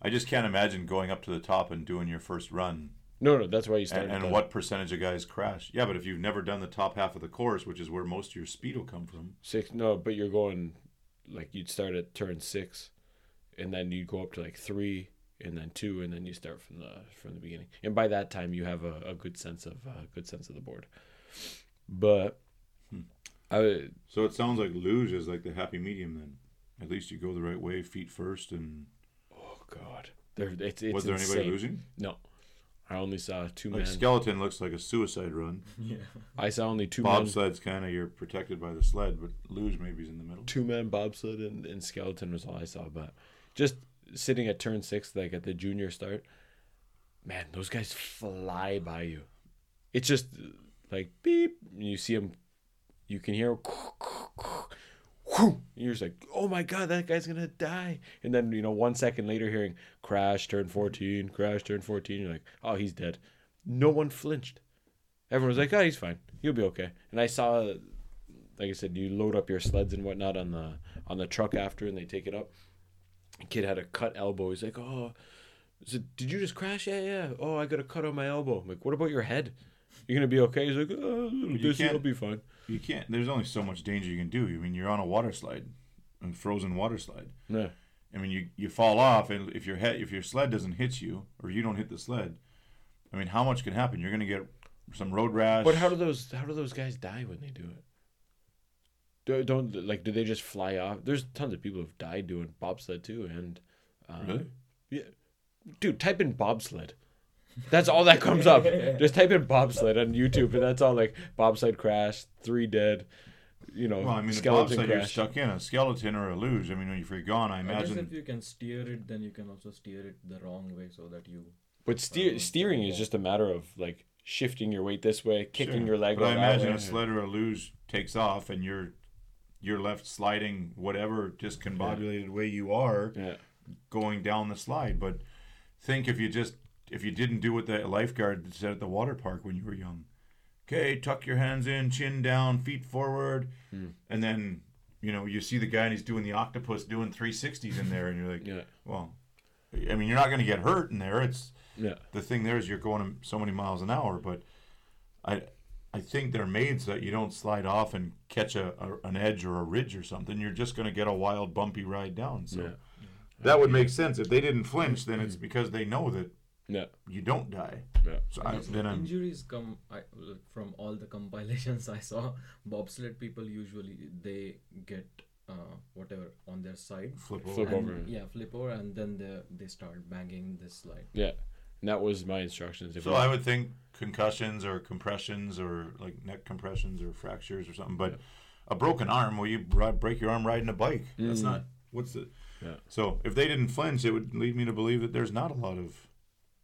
I just can't imagine going up to the top and doing your first run. no no that's why you start And, and what percentage of guys crash? Yeah, but if you've never done the top half of the course, which is where most of your speed will come from, six no but you're going like you'd start at turn six and then you'd go up to like three and then two and then you start from the from the beginning and by that time you have a, a good sense of uh, good sense of the board but Hmm. I So it sounds like luge is like the happy medium then. At least you go the right way, feet first, and oh god, there it's it's was there insane. anybody losing? No, I only saw two Like men. skeleton looks like a suicide run. [laughs] Yeah. I saw only two men. Bobsled's kind of you're protected by the sled, but luge maybe is in the middle. Two men bobsled and, and skeleton was all I saw. But just sitting at turn six, like at the junior start, man, those guys fly by you. It's just like beep. And you see them, you can hear. You're just like, oh my god, that guy's gonna die. And then you know, one second later, hearing crash, turn fourteen, crash, turn fourteen. You're like, oh, he's dead. No one flinched. Everyone was like, oh, he's fine. He'll be okay. And I saw, like I said, you load up your sleds and whatnot on the on the truck after, and they take it up. Kid had a cut elbow. He's like, oh, so did you just crash? Yeah, yeah. Oh, I got a cut on my elbow. I'm like, what about your head? You're gonna be okay. He's like, oh, a little dizzy. I'll be fine. You can't. There's only so much danger you can do. I mean, you're on a water slide, a frozen water slide. Yeah. I mean, you you fall off, and if your head, if your sled doesn't hit you, or you don't hit the sled, I mean, how much can happen? You're gonna get some road rash. But how do those how do those guys die when they do it? Do, don't like do they just fly off? There's tons of people who've died doing bobsled too, and uh, Really? yeah, dude, type in bobsled. That's all that comes up. [laughs] Just type in bobsled on YouTube, and that's all like bobsled crash, three dead. You know, Well, I mean, a skeleton bobsled, you're crash. stuck in a skeleton or a luge. I mean, when you're gone, I I guess imagine. if you can steer it, then you can also steer it the wrong way so that you. But steer, steering is just a matter of like shifting your weight this way, kicking Sure. your leg. But I out imagine way. a sled or a luge takes off, and you're you're left sliding whatever discombobulated way you are Yeah, going down the slide. But think if you just if you didn't do what the lifeguard said at the water park when you were young. Okay, tuck your hands in, chin down, feet forward, Hmm. and then you know you see the guy and he's doing the octopus doing 360s in there, and you're like, yeah, well, I mean, you're not going to get hurt in there. It's yeah. the thing there is you're going so many miles an hour, but I I think they're made so that you don't slide off and catch a, a an edge or a ridge or something. You're just going to get a wild bumpy ride down. So Yeah. that would make sense if they didn't flinch. Then it's because they know that Yeah, you don't die. yeah. So I, then I'm Injuries come I, from all the compilations [laughs] I saw. Bobsled people usually they get uh, whatever on their side. flip over. Flip and- Yeah, flip over, and then they they start banging this slide. Yeah, and that was my instructions. If So I would think concussions or compressions or like neck compressions or fractures or something. But a broken arm, well, you ri- break your arm riding a bike. That's Mm. not what's the. Yeah. So if they didn't flinch, it would lead me to believe that there's not a lot of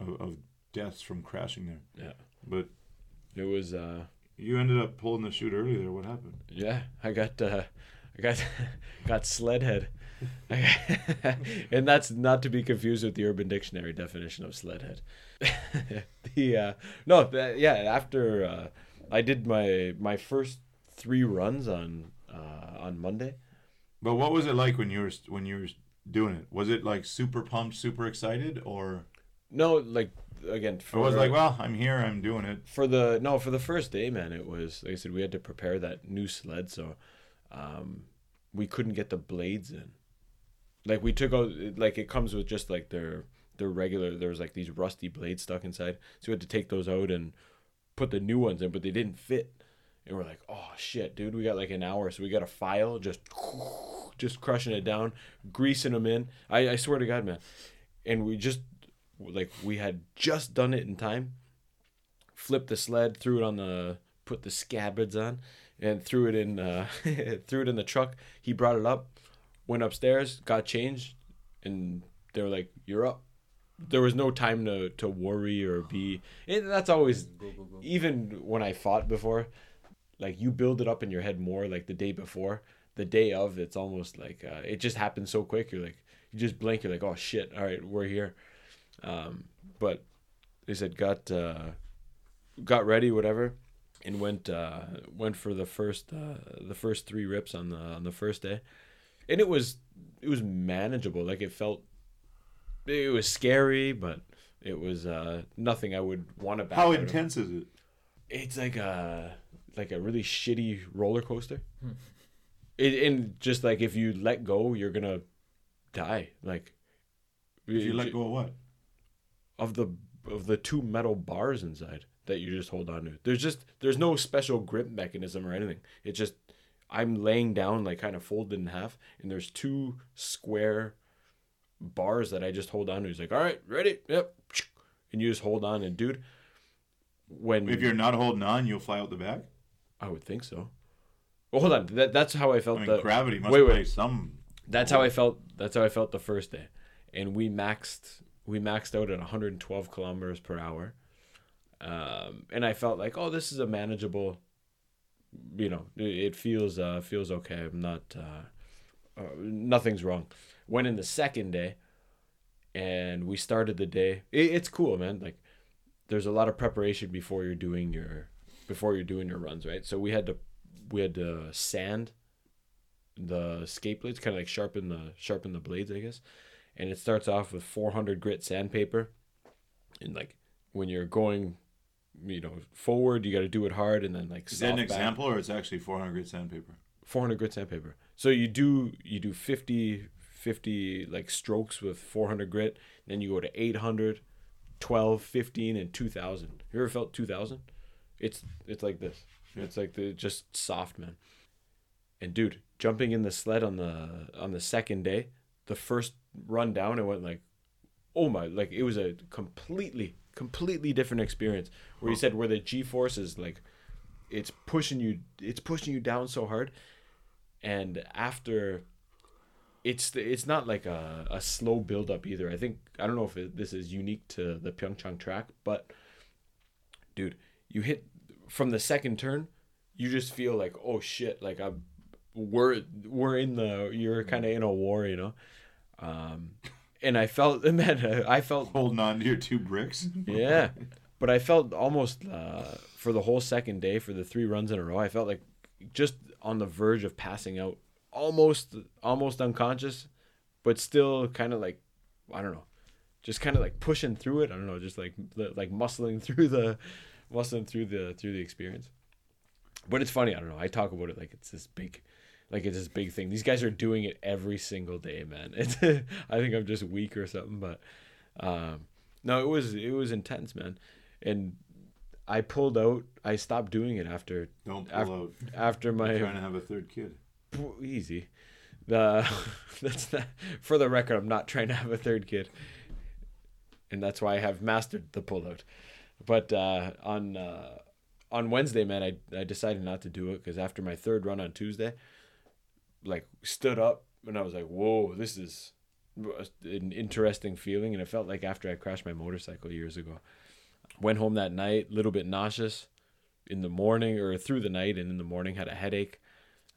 of, of deaths from crashing there. Yeah. But it was uh you ended up pulling the chute early there. What happened? yeah, I got uh I got [laughs] got sled head. [laughs] and that's not to be confused with the Urban Dictionary definition of sled head. [laughs] the uh no, that, yeah, after uh I did my my first 3 runs on uh on Monday. But what was it like when you were when you were doing it? Was it like super pumped, super excited, or No, like again or was like, well, I'm here, I'm doing it. for the no for the first day man it was like i said we had to prepare that new sled so um we couldn't get the blades in. Like we took out like it comes with just like their their regular there was like these rusty blades stuck inside so we had to take those out and put the new ones in but they didn't fit. And we're like oh shit dude we got like an hour so we got a file just just crushing it down greasing them in. I i swear to god man. And we just like we had just done it in time flipped the sled, threw it on the, put the scabbards on, and threw it in, uh, [laughs] threw it in the truck. He brought it up, went upstairs, got changed, and they were like, "You're up." There was no time to to worry or be. And that's always, Go go go. even when I fought before, like you build it up in your head more. Like the day before, the day of, it's almost like uh, it just happens so quick. You're like, you just blink. You're like, oh shit! All right, we're here. Um, but they said got. Uh, got ready, whatever, and went uh, went for the first uh, the first three rips on the on the first day, and it was it was manageable. Like it felt, it was scary, but it was uh, nothing I would want to. back How out of. intense is it? It's like a like a really shitty roller coaster. Hmm. It and just like if you let go, you're gonna die. Like If you let go of what? Of the of the two metal bars inside that you just hold on to. There's just there's no special grip mechanism or anything. It's just I'm laying down, like kind of folded in half, and there's two square bars that I just hold on to. He's like, all right, ready? Yep. And you just hold on. And dude, when If you're not holding on, you'll fly out the back. I would think so. Well, hold on. That, that's how I felt. I mean, the, gravity must wait, wait. some. That's how I felt. That's how I felt the first day, and we maxed we maxed out at 112 kilometers per hour, um, and I felt like, oh, this is a manageable. You know, it, feels uh, feels okay. I'm not. Uh, uh, nothing's wrong. Went in the second day, and we started the day. It, it's cool, man. Like, there's a lot of preparation before you're doing your before you're doing your runs, right? So we had to we had to sand the skate blades, kind of like sharpen the sharpen the blades, I guess. And it starts off with 400 grit sandpaper, and like when you're going, you know, forward, you got to do it hard, and then like Is that an back. example, or it's actually 400 grit sandpaper? 400 grit sandpaper. So you do you do 50 50 like strokes with 400 grit, then you go to 800, 12, 15 and 2000. You ever felt 2000? It's it's like this. It's like the just soft, man. And dude, jumping in the sled on the on the second day, the first run down, it went like, oh my! Like it was a completely completely different experience. Where you said where the G force is like, it's pushing you, it's pushing you down so hard, and after. It's it's not like a, a slow build up either. I think I don't know if it, this is unique to the Pyeongchang track, but dude, you hit from the second turn, you just feel like oh shit, like I'm we're we're in the you're kind of in a war, you know. Um, and I felt [laughs] man, I felt Holding on to your two bricks. yeah, [laughs] but I felt almost uh, for the whole second day for the three runs in a row. I felt like just on the verge of passing out, almost almost unconscious, but still kind of like I don't know, just kind of like pushing through it. I don't know, just like like muscling [laughs] through the muscling through the through the experience. But it's funny. I don't know. I talk about it like it's this big, like it's this big thing. These guys are doing it every single day, man. [laughs] It's, I think I'm just weak or something, but um, no, it was it was intense, man. And I pulled out. I stopped doing it after Don't pull Af- out. after my Trying to have a third kid. easy. The [laughs] that's not for the record. I'm not trying to have a third kid, and that's why I have mastered the pullout. But uh, on uh, on Wednesday, man, I I decided not to do it because after my third run on Tuesday, like stood up and I was like, whoa, this is an interesting feeling, and it felt like after I crashed my motorcycle years ago. Went home that night, a little bit nauseous in the morning or through the night, and in the morning had a headache.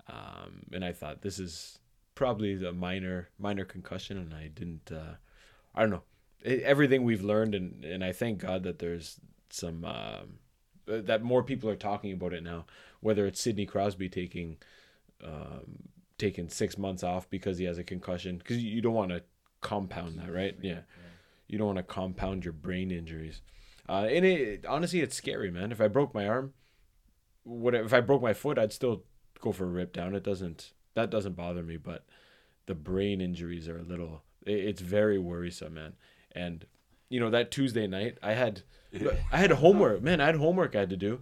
Um, and I thought this is probably a minor minor concussion, and I didn't. Uh, I don't know E- everything we've learned, and and I thank God that there's some um, that more people are talking about it now. Whether it's Sidney Crosby taking um, taking six months off because he has a concussion, because you don't want to compound that, right? Yeah, you don't want to compound your brain injuries. Uh, and it honestly, it's scary, man. If I broke my arm, what if I broke my foot? I'd still go for a rip down. It doesn't that doesn't bother me, but the brain injuries are a little. it- It's very worrisome, man. And you know that Tuesday night, I had I had homework, man. I had homework I had to do,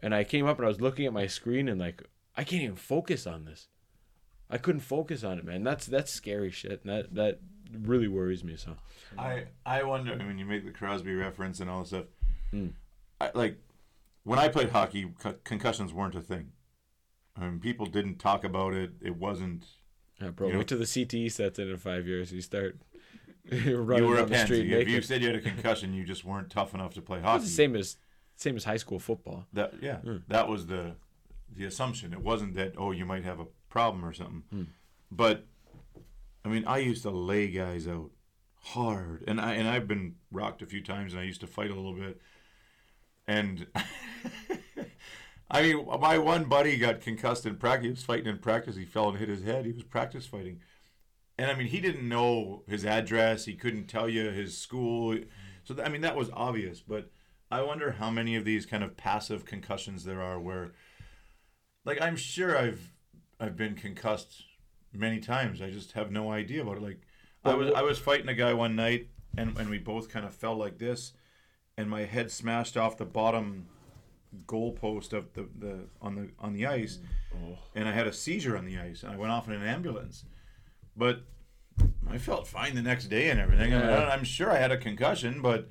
and I came up and I was looking at my screen and like I can't even focus on this. I couldn't focus on it, man. That's that's scary shit. And that that really worries me. So I I wonder. I mean, you make the Crosby reference and all this stuff. Mm. I, like when I played hockey, co- concussions weren't a thing. I mean, people didn't talk about it. It wasn't. yeah, bro, You know- wait till the CTE sets in in five years. You start [laughs] You running down the street. If you said you had a concussion, you just weren't tough enough to play It's hockey. the same as same as high school football. That yeah, Mm. that was the the assumption. It wasn't that oh you might have a problem or something. Mm. But I mean, I used to lay guys out hard, and I and I've been rocked a few times, and I used to fight a little bit. And [laughs] I mean, my one buddy got concussed in practice. He was fighting in practice. He fell and hit his head. He was practice fighting. And I mean, he didn't know his address. He couldn't tell you his school. So, I mean, that was obvious. But I wonder how many of these kind of passive concussions there are where, like, I'm sure I've I've been concussed many times. I just have no idea about it. Like, I was I was fighting a guy one night, and and we both kind of fell like this, and my head smashed off the bottom goalpost of the, the on the on the ice, oh. and I had a seizure on the ice, and I went off in an ambulance. But I felt fine the next day and everything. Yeah. I, I'm sure I had a concussion, but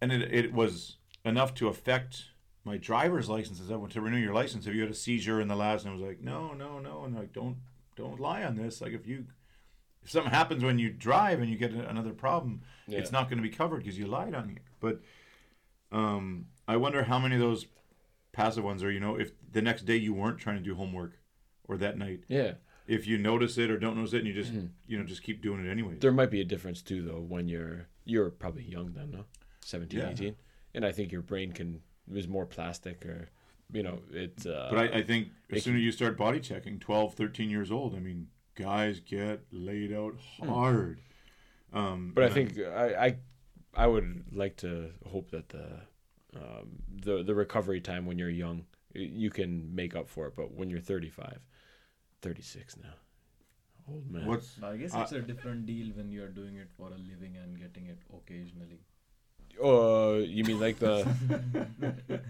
and it, it was enough to affect my driver's license. As I went to renew your license, Have you had a seizure in the last, and I was like, no, no, no, and like don't don't lie on this. Like if you if something happens when you drive and you get another problem, Yeah. it's not going to be covered because you lied on here. But um, I wonder how many of those passive ones are. You know, if the next day you weren't trying to do homework, or that night, Yeah. if you notice it or don't notice it, and you just you know just keep doing it anyway. There might be a difference too, though, when you're you're probably young then, no, 17, Yeah. 18. and I think your brain can is more plastic or, you know, it's. Uh, But I, I think it as soon as you start body checking, 12, 13 years old, I mean, guys get laid out hard. Um, But I think I, I I would like to hope that the um, the the recovery time when you're young you can make up for it. But when you're 35, 36 now, old man. what's I guess it's a different deal when you're doing it for a living and getting it occasionally. Oh, you mean like the? [laughs]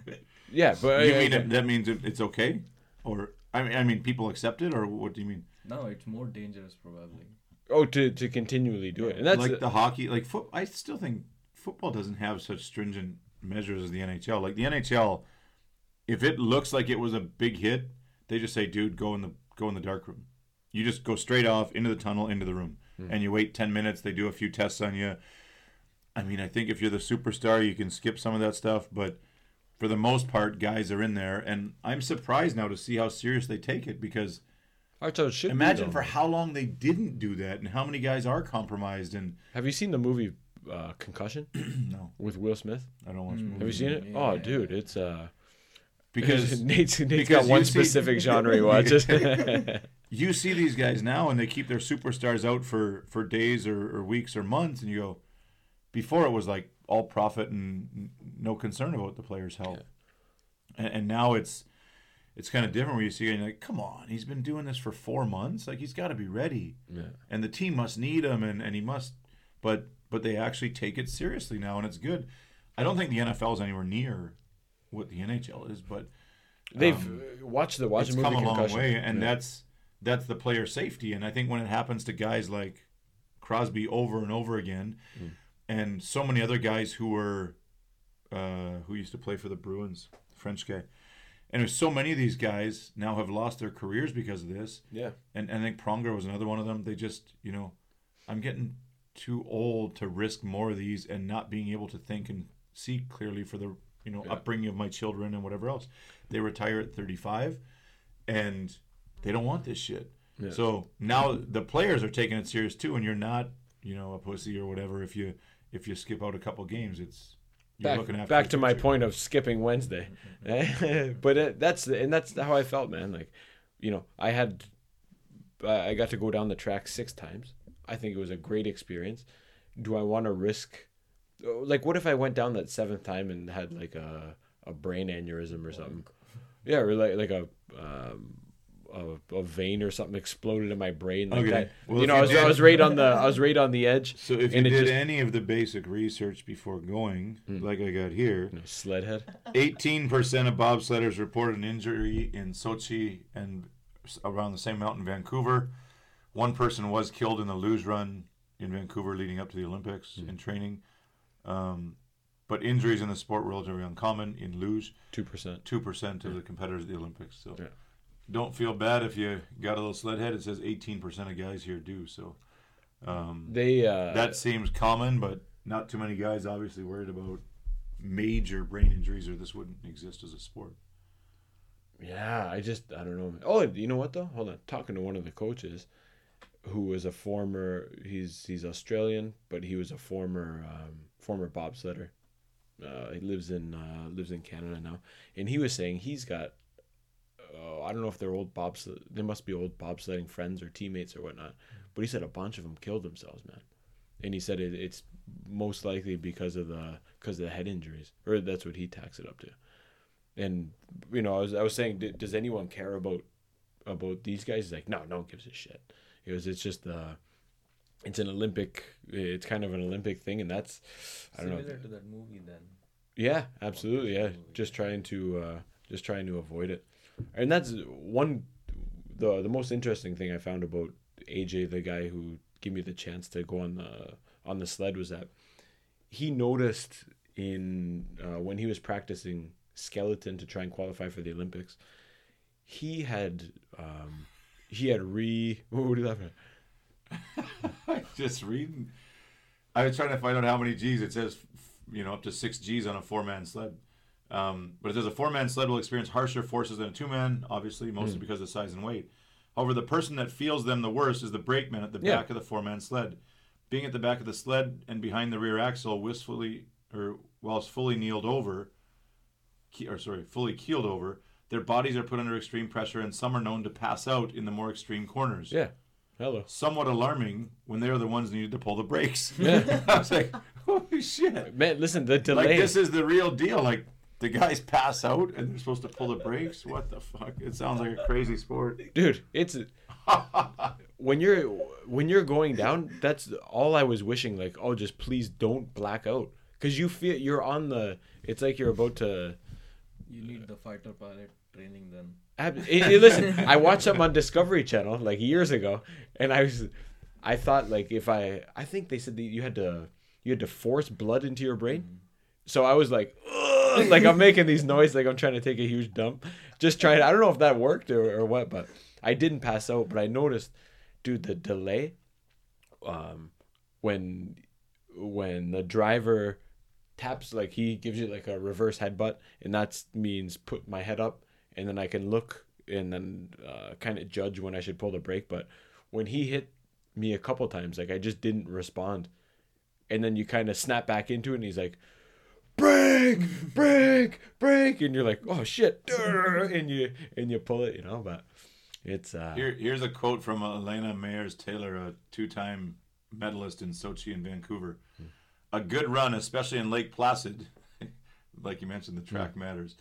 yeah, but you I- mean I- it, that means it, it's okay, or I mean, I mean people accept it, or what do you mean? No, it's more dangerous probably. oh to to continually do it, and that's like the hockey, like foot. I still think football doesn't have such stringent measures as the NHL. Like the NHL, if it looks like it was a big hit, they just say, "Dude, go in the go in the dark room." You just go straight off into the tunnel, into the room, hmm. and you wait ten minutes. They do a few tests on you. I mean, I think if you're the superstar, you can skip some of that stuff, but for the most part, guys are in there, and I'm surprised now to see how serious they take it because That's how it should be, imagine for how long they didn't do that, and how many guys are compromised. And Have you seen the movie uh, Concussion [clears throat] no, with Will Smith? I don't watch Mm. movies. Have you seen it? Yeah. Oh, dude, it's uh [laughs] because Nate's, Nate's because got one you see- specific genre he watches. [laughs] [laughs] you see these guys now and they keep their superstars out for for days or, or weeks or months and you go before it was like all profit and no concern about the player's health and, and now it's it's kind of different where you see it and you're like come on he's been doing this for four months like he's got to be ready yeah. and the team must need him and, and he must but but they actually take it seriously now and it's good i don't think the nfl is anywhere near what the nhl is but They've Um, uh, watched the watch it's come a long Concussion. way, and Yeah. that's that's the player safety. And I think when it happens to guys like Crosby over and over again, Mm. And so many other guys who were uh, who used to play for the Bruins, French guy, and there's so many of these guys now have lost their careers because of this. yeah. And, and I think Pronger was another one of them. They just, you know, I'm getting too old to risk more of these and not being able to think and see clearly for the, you know, Yeah. upbringing of my children and whatever else. They retire at 35 and they don't want this shit. Yeah. So now the players are taking it serious too, and you're not, you know, a pussy or whatever. If you if you skip out a couple games, it's you're back, looking after back to my future. point of skipping Wednesday, [laughs] but it, that's and that's how I felt, man. Like, you know, I had, I I got to go down the track six times. I think it was a great experience. Do I want to risk, like, what if I went down that seventh time and had like a a brain aneurysm or something? Yeah, or like like a. Um, a, a vein or something exploded in my brain like Okay. that. Well, you know, I was, I was right on the I was right on the edge. So if you did just- any of the basic research before going, like I got here, know, sledhead. 18% of bobsledders reported an injury in Sochi and around the same amount in Vancouver. One person was killed in the luge run in Vancouver leading up to the Olympics in training. Um, but injuries in the sport were relatively uncommon in luge. Two percent. 2% of the competitors at the Olympics. So Yeah. Don't feel bad if you got a little sled head. It says 18% of guys here do. So um, They uh, that seems common, but not too many guys obviously worried about major brain injuries or this wouldn't exist as a sport. Yeah, I just I don't know. Oh, you know what though? Hold on. Talking to one of the coaches, who was a former he's he's Australian, but he was a former um, former bobsledder. Uh, he lives in uh, lives in Canada now, and he was saying he's got. Uh, I don't know if they're old bobs. They must be old bobsledding friends or teammates or whatnot. But he said a bunch of them killed themselves, man. And he said it, it's most likely because of the because of the head injuries, or that's what he tacks it up to and you know, I was I was saying, d- does anyone care about about these guys? He's like, no, no one gives a shit. It was it's just uh, it's an Olympic, it's kind of an Olympic thing, and that's I don't Similar know. to that movie then. Yeah, absolutely. Yeah, just trying to uh, just trying to avoid it, and that's one the the most interesting thing I found about AJ, the guy who gave me the chance to go on the on the sled, was that he noticed in uh, when he was practicing skeleton to try and qualify for the Olympics, he had um, he had re [laughs] what would you laughing at? [laughs] Just reading. I was trying to find out how many G's. It says, you know, up to six G's on a four-man sled. Um, but it says a four-man sled will experience harsher forces than a two-man, obviously, mostly because of size and weight. However, the person that feels them the worst is the brakeman at the Yeah. back of the four-man sled. Being at the back of the sled and behind the rear axle, wistfully or whilst fully kneeled over, ke- or sorry, fully keeled over, their bodies are put under extreme pressure, and some are known to pass out in the more extreme corners Yeah, hello. somewhat alarming when they are the ones needed to pull the brakes. Yeah. [laughs] I was like, holy shit. Man, listen, the delay. Like, this is the real deal. Like, the guys pass out and they're supposed to pull the brakes. What the fuck? It sounds like a crazy sport. dude it's [laughs] when you're when you're going down that's all i was wishing like oh just please don't black out because you feel you're on the it's like you're about to You need the fighter pilot training then. ab- listen i watched something on discovery channel like years ago and i was i thought like if i i think they said that you had to you had to force blood into your brain mm-hmm. so i was like "Ugh," [laughs] like i'm making these noises like i'm trying to take a huge dump. Just trying i don't know if that worked or, or what but i didn't pass out but i noticed dude the delay um when when the driver taps like he gives you like a reverse headbutt and that means put my head up and then i can look and then uh, kind of judge when i should pull the brake but when he hit me a couple times like i just didn't respond. And then you kind of snap back into it and he's like brake brake brake and you're like oh shit and you and you pull it you know but it's uh Here, here's a quote from Elana Meyers Taylor, a two time medalist in Sochi and Vancouver. A good run, especially in Lake Placid, [laughs] like you mentioned, the track matters,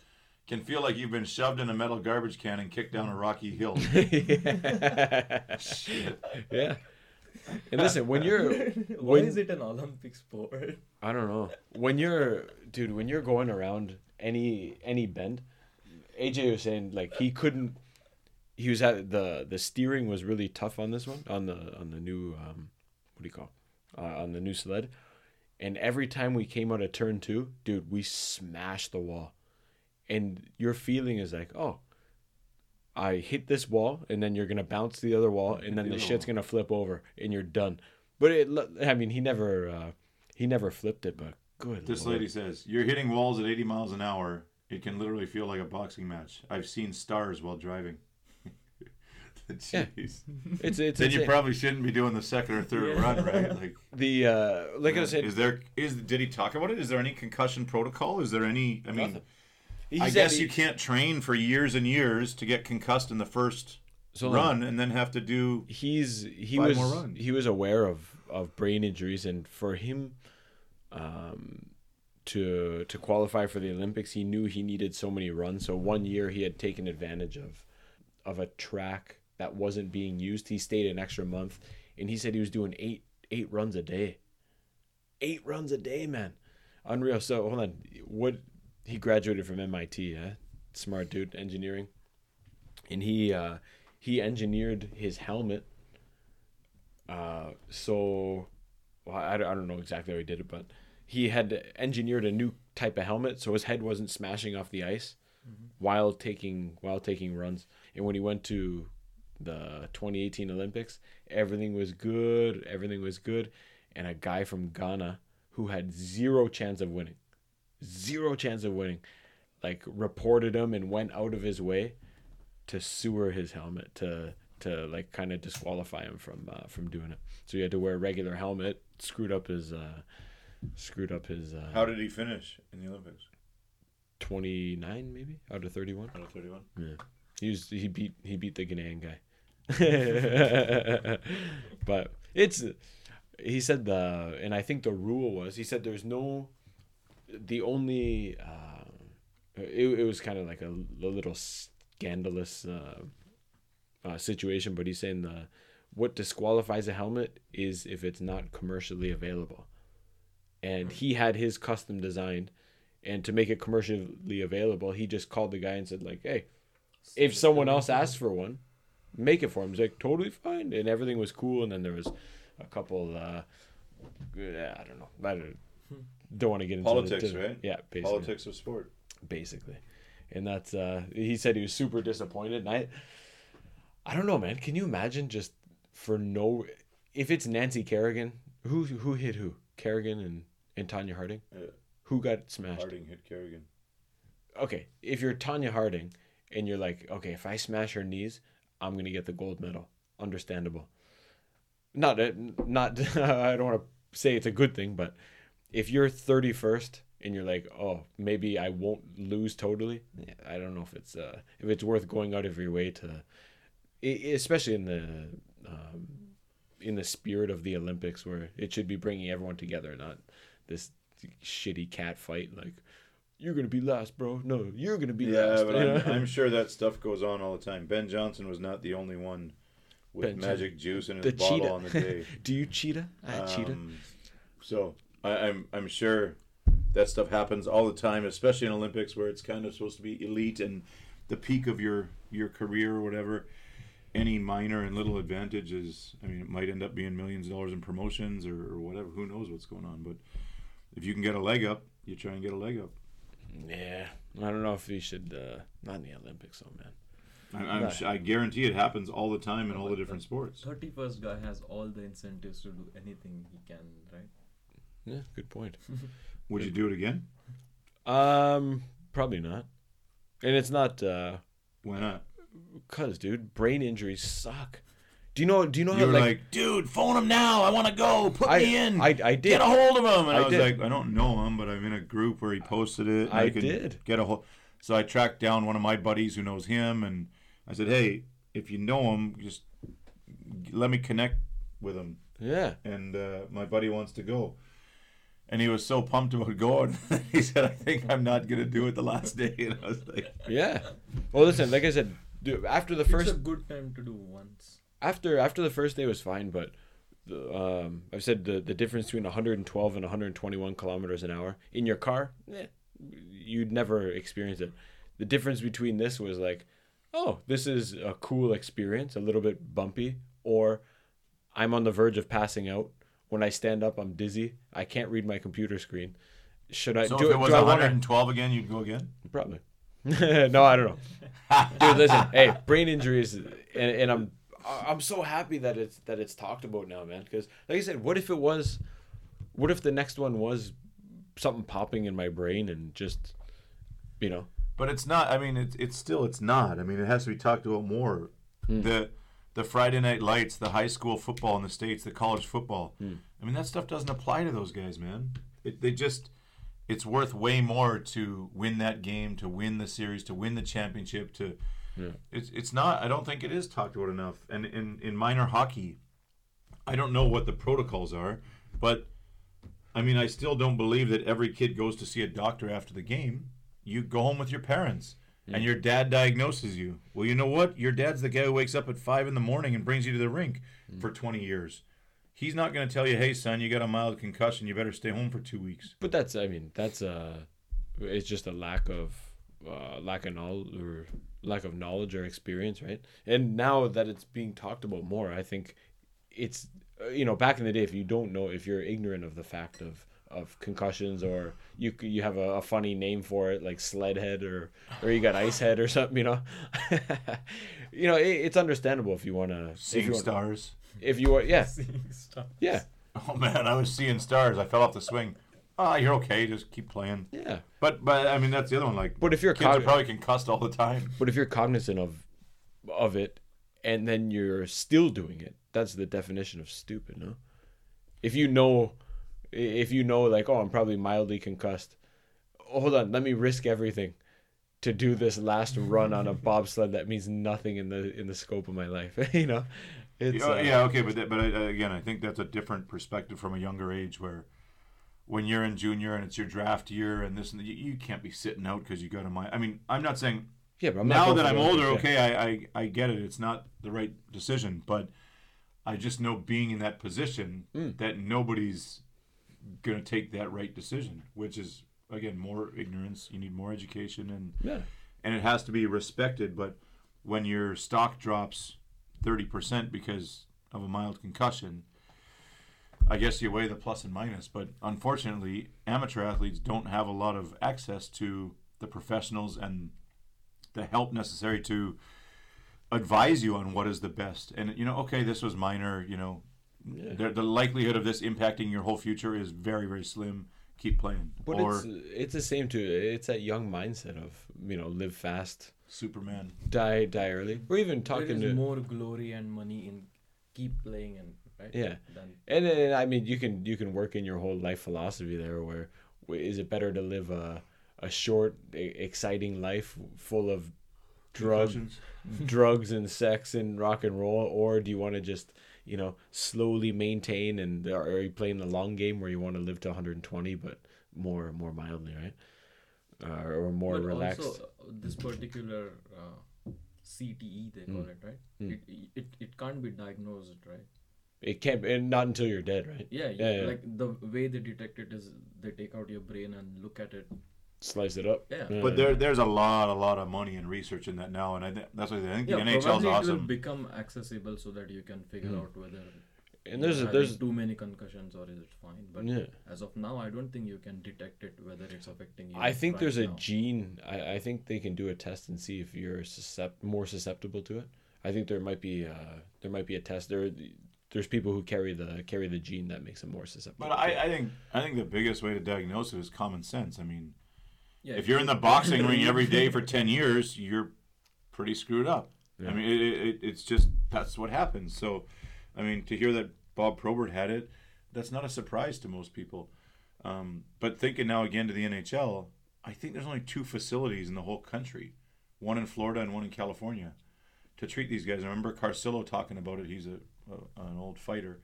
can feel like you've been shoved in a metal garbage can and kicked down a rocky hill. [laughs] Shit. yeah and listen when you're Why when is it an Olympic sport? I don't know. When you're, dude, when you're going around any any bend, AJ was saying like he couldn't. He was at the the steering was really tough on this one on the on the new um, what do you call uh, on the new sled, and every time we came out of turn two, dude, we smashed the wall, and your feeling is like, oh, I hit this wall, and then you're gonna bounce the other wall, and then the the shit's wall. gonna flip over, and you're done. But it, I mean, he never, uh, he never flipped it. But good. This Lord. lady says, You're hitting walls at 80 miles an hour. It can literally feel like a boxing match. I've seen stars while driving. [laughs] Yeah. Jeez. it's it's Then you probably shouldn't be doing the second or third run, right? Like, [laughs] the uh, like I said, is there is did he talk about it? Is there any concussion protocol? Is there any? I mean, he I guess he- you can't train for years and years to get concussed in the first so run and then have to do. He's he was more runs. he was aware of of brain injuries, and for him, um, to to qualify for the Olympics, he knew he needed so many runs. So one year he had taken advantage of of a track that wasn't being used. He stayed an extra month, and he said he was doing eight eight runs a day. Eight runs a day, man, unreal. So hold on, what he graduated from MIT, yeah, smart dude, engineering, and he uh, he engineered his helmet. Uh, so well, I, I don't know exactly how he did it, but he had engineered a new type of helmet so his head wasn't smashing off the ice while taking while taking runs. And when he went to the 2018 Olympics, everything was good. Everything was good, and a guy from Ghana who had zero chance of winning, zero chance of winning, like reported him and went out of his way to sewer his helmet to to like kind of disqualify him from uh, from doing it. So he had to wear a regular helmet. Screwed up his uh, screwed up his uh, How did he finish in the Olympics? twenty nine maybe out of thirty one. Out of 31. He was he beat he beat the Ghanaian guy. [laughs] but it's he said the and I think the rule was he said there's no the only uh, it, it was kind of like a, a little scandalous uh, uh, situation, but he's saying the what disqualifies a helmet is if it's not commercially available, and he had his custom designed, and to make it commercially available, he just called the guy and said like, hey, if someone else asks for one, make it for him. He's like totally fine, and everything was cool. And then there was a couple. Uh, I don't know. I don't, don't want to get into Politics, the, right? Yeah, basically Politics of sport. basically. And that's uh he said he was super disappointed and I I don't know, man. Can you imagine just for no if it's Nancy Kerrigan, who who hit who? Kerrigan and, and Tonya Harding? Yeah. Who got smashed? Harding hit Kerrigan. Okay, if you're Tonya Harding and you're like, okay, if I smash her knees, I'm gonna get the gold medal. Understandable. Not uh, not [laughs] I don't want to say it's a good thing, but if you're 31st and you're like, oh, maybe I won't lose totally. Yeah, I don't know if it's uh if it's worth going out of your way to, especially in the um, in the spirit of the Olympics where it should be bringing everyone together, not this shitty cat fight like. You're gonna be last, bro. No, you're gonna be Yeah, last. but? [laughs] I'm, I'm sure that stuff goes on all the time. Ben Johnson was not the only one with Ben magic juice in his the bottle cheetah. on the day. [laughs] Do you cheetah? Ah, cheetah. Um, So I, I'm I'm sure that stuff happens all the time, especially in Olympics where it's kind of supposed to be elite and the peak of your your career or whatever. Any minor and little advantage is, I mean, it might end up being millions of dollars in promotions or, or whatever. Who knows what's going on? But if you can get a leg up, you try and get a leg up. Yeah, I don't know if we should. Uh, not in the Olympics, though, man. I, I'm, No. sh- I guarantee it happens all the time in all the different sports. Thirty first guy has all the incentives to do anything he can, right? Yeah, good point. [laughs] Would you do it again? Um, probably not. And it's not uh, Why not? cause, dude, brain injuries suck. Do you know? Do you know You how were like, like, dude, phone him now. I want to go. Put I, me in. I I did. Get a hold of him. And I, I was did. like, I don't know him, but I'm in a group where he posted it. and I could did. Get a hold. So I tracked down one of my buddies who knows him, and I said, hey, if you know him, just let me connect with him. Yeah. And uh, my buddy wants to go. And he was so pumped about going. [laughs] he said, I think I'm not going to do it the last day. [laughs] And I was like, Yeah. Well, listen, like I said, dude, after the It's first a good time to do once. After after the first day was fine, but the, um, I've said the the difference between 112 and 121 kilometers an hour in your car, eh, you'd never experience it. The difference between this was like, oh, this is a cool experience, a little bit bumpy, or I'm on the verge of passing out. When I stand up, I'm dizzy. I can't read my computer screen. Should I so do if it was do wanna- 112 again, you'd go again? Probably. [laughs] no, I don't know. Dude, listen. Hey, brain injuries, and, and I'm I'm so happy that it's that it's talked about now, man. Because like I said, what if it was, what if the next one was something popping in my brain and just, you know, But it's not. I mean, it's it's still it's not. I mean, it has to be talked about more. Hmm. The the Friday night lights, the high school football in the states, the college football. Hmm. I mean, that stuff doesn't apply to those guys, man. It, they just it's worth way more to win that game, to win the series, to win the championship. To it's it's not. I don't think it is talked about enough. And in in minor hockey, I don't know what the protocols are, but I mean, I still don't believe that every kid goes to see a doctor after the game. You go home with your parents, and your dad diagnoses you. Well, you know what? Your dad's the guy who wakes up at five in the morning and brings you to the rink for 20 years. He's not going to tell you, hey, son, you got a mild concussion. You better stay home for two weeks. but that's I mean that's uh, it's just a lack of uh, lack of knowledge or lack of knowledge or experience, right? And now that it's being talked about more, I think it's uh, you know back in the day if you don't know if you're ignorant of the fact of of concussions or you you have a, a funny name for it like sled head or or you got ice head or [laughs] something you know [laughs] you know it, it's understandable if you want to if Seeing you stars. if you want yeah [laughs] Stuff. yeah Oh, man, I was seeing stars. I fell off the swing. Ah, you're okay. Just keep playing. yeah But, but I mean, that's the other one. Like, but if you're kids are cog- probably concussed all the time. but if you're cognizant of of it and then you're still doing it that's the definition of stupid no if you know if you know like oh i'm probably mildly concussed hold on let me risk everything to do this last run on a [laughs] bobsled that means nothing in the in the scope of my life [laughs] you know it's yeah, uh, yeah, okay, but that, but I, again, I think that's a different perspective from a younger age, where when you're in junior and it's your draft year and this and the, you, you can't be sitting out because you got a mind. I mean, I'm not saying yeah but I'm now that I'm older, okay, I, I I get it. It's not the right decision, but I just know being in that position Mm. that nobody's gonna take that right decision, which is again more ignorance. You need more education and yeah, and it has to be respected. But when your stock drops thirty percent because of a mild concussion. I guess you weigh the plus and minus, but unfortunately, amateur athletes don't have a lot of access to the professionals and the help necessary to advise you on what is the best. And you know, okay, this was minor. You know, Yeah. the, the likelihood of this impacting your whole future is very, very slim. Keep playing. But or it's it's the same too. It's that young mindset of you know live fast, Superman. die die early. We're even talking is to more glory and money in keep playing and right. Yeah. Than, And then I mean, you can you can work in your whole life philosophy there. Where wh- it better to live a a short, exciting life full of drugs, [laughs] drugs and sex and rock and roll, or do you want to just you know slowly maintain and are you playing the long game where you want to live to 120 but more more mildly, right? Uh, or more but relaxed. also uh, this particular uh, CTE they call it right. Mm. It, it it can't be diagnosed right. It can't, be, and not until you're dead, right? Yeah, Yeah, yeah. like the way they detect it is they take out your brain and look at it. Slice it up. Yeah. But there, there's a lot, a lot of money and research in that now, and I think that's why I think Yeah, the NHL's probably it will become accessible so that you can figure Mm. out whether and there's a, there's too many concussions or is it fine. But yeah. as of now, I don't think you can detect it whether it's affecting you. I think right there's a gene. I, I think they can do a test and see if you're suscept- more susceptible to it. I think there might be uh, there might be a test. There there's people who carry the carry the gene that makes them more susceptible. But I, I think, I think the biggest way to diagnose it is common sense. I mean, Yeah, if you're in the boxing [laughs] ring every day for ten years, you're pretty screwed up. Yeah. I mean, it, it, it's just that's what happens. So, I mean, to hear that Bob Probert had it, that's not a surprise to most people. Um, but thinking now again to the NHL, I think there's only two facilities in the whole country, one in Florida and one in California, to treat these guys. I remember Carcillo talking about it. He's a, a an old fighter,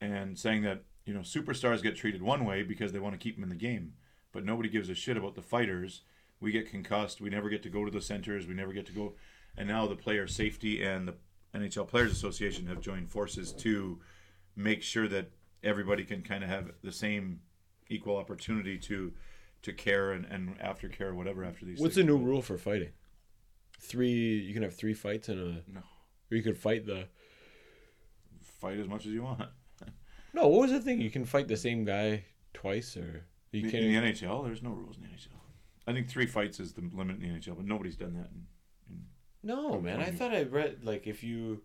and saying that you know superstars get treated one way because they want to keep them in the game, but nobody gives a shit about the fighters. We get concussed. We never get to go to the centers. We never get to go. And now the player safety and the NHL Players Association have joined forces to make sure that everybody can kind of have the same equal opportunity to to care and, and aftercare or whatever after these What's the new rule for fighting? Three. You can have three fights in a. No. Or you could fight the. Fight as much as you want. No, what was the thing? You can fight the same guy twice, or you In, can't. in the NHL, there's no rules in the NHL. I think three fights is the limit in the NHL, but nobody's done that. In, no, man. I thought I read like if you.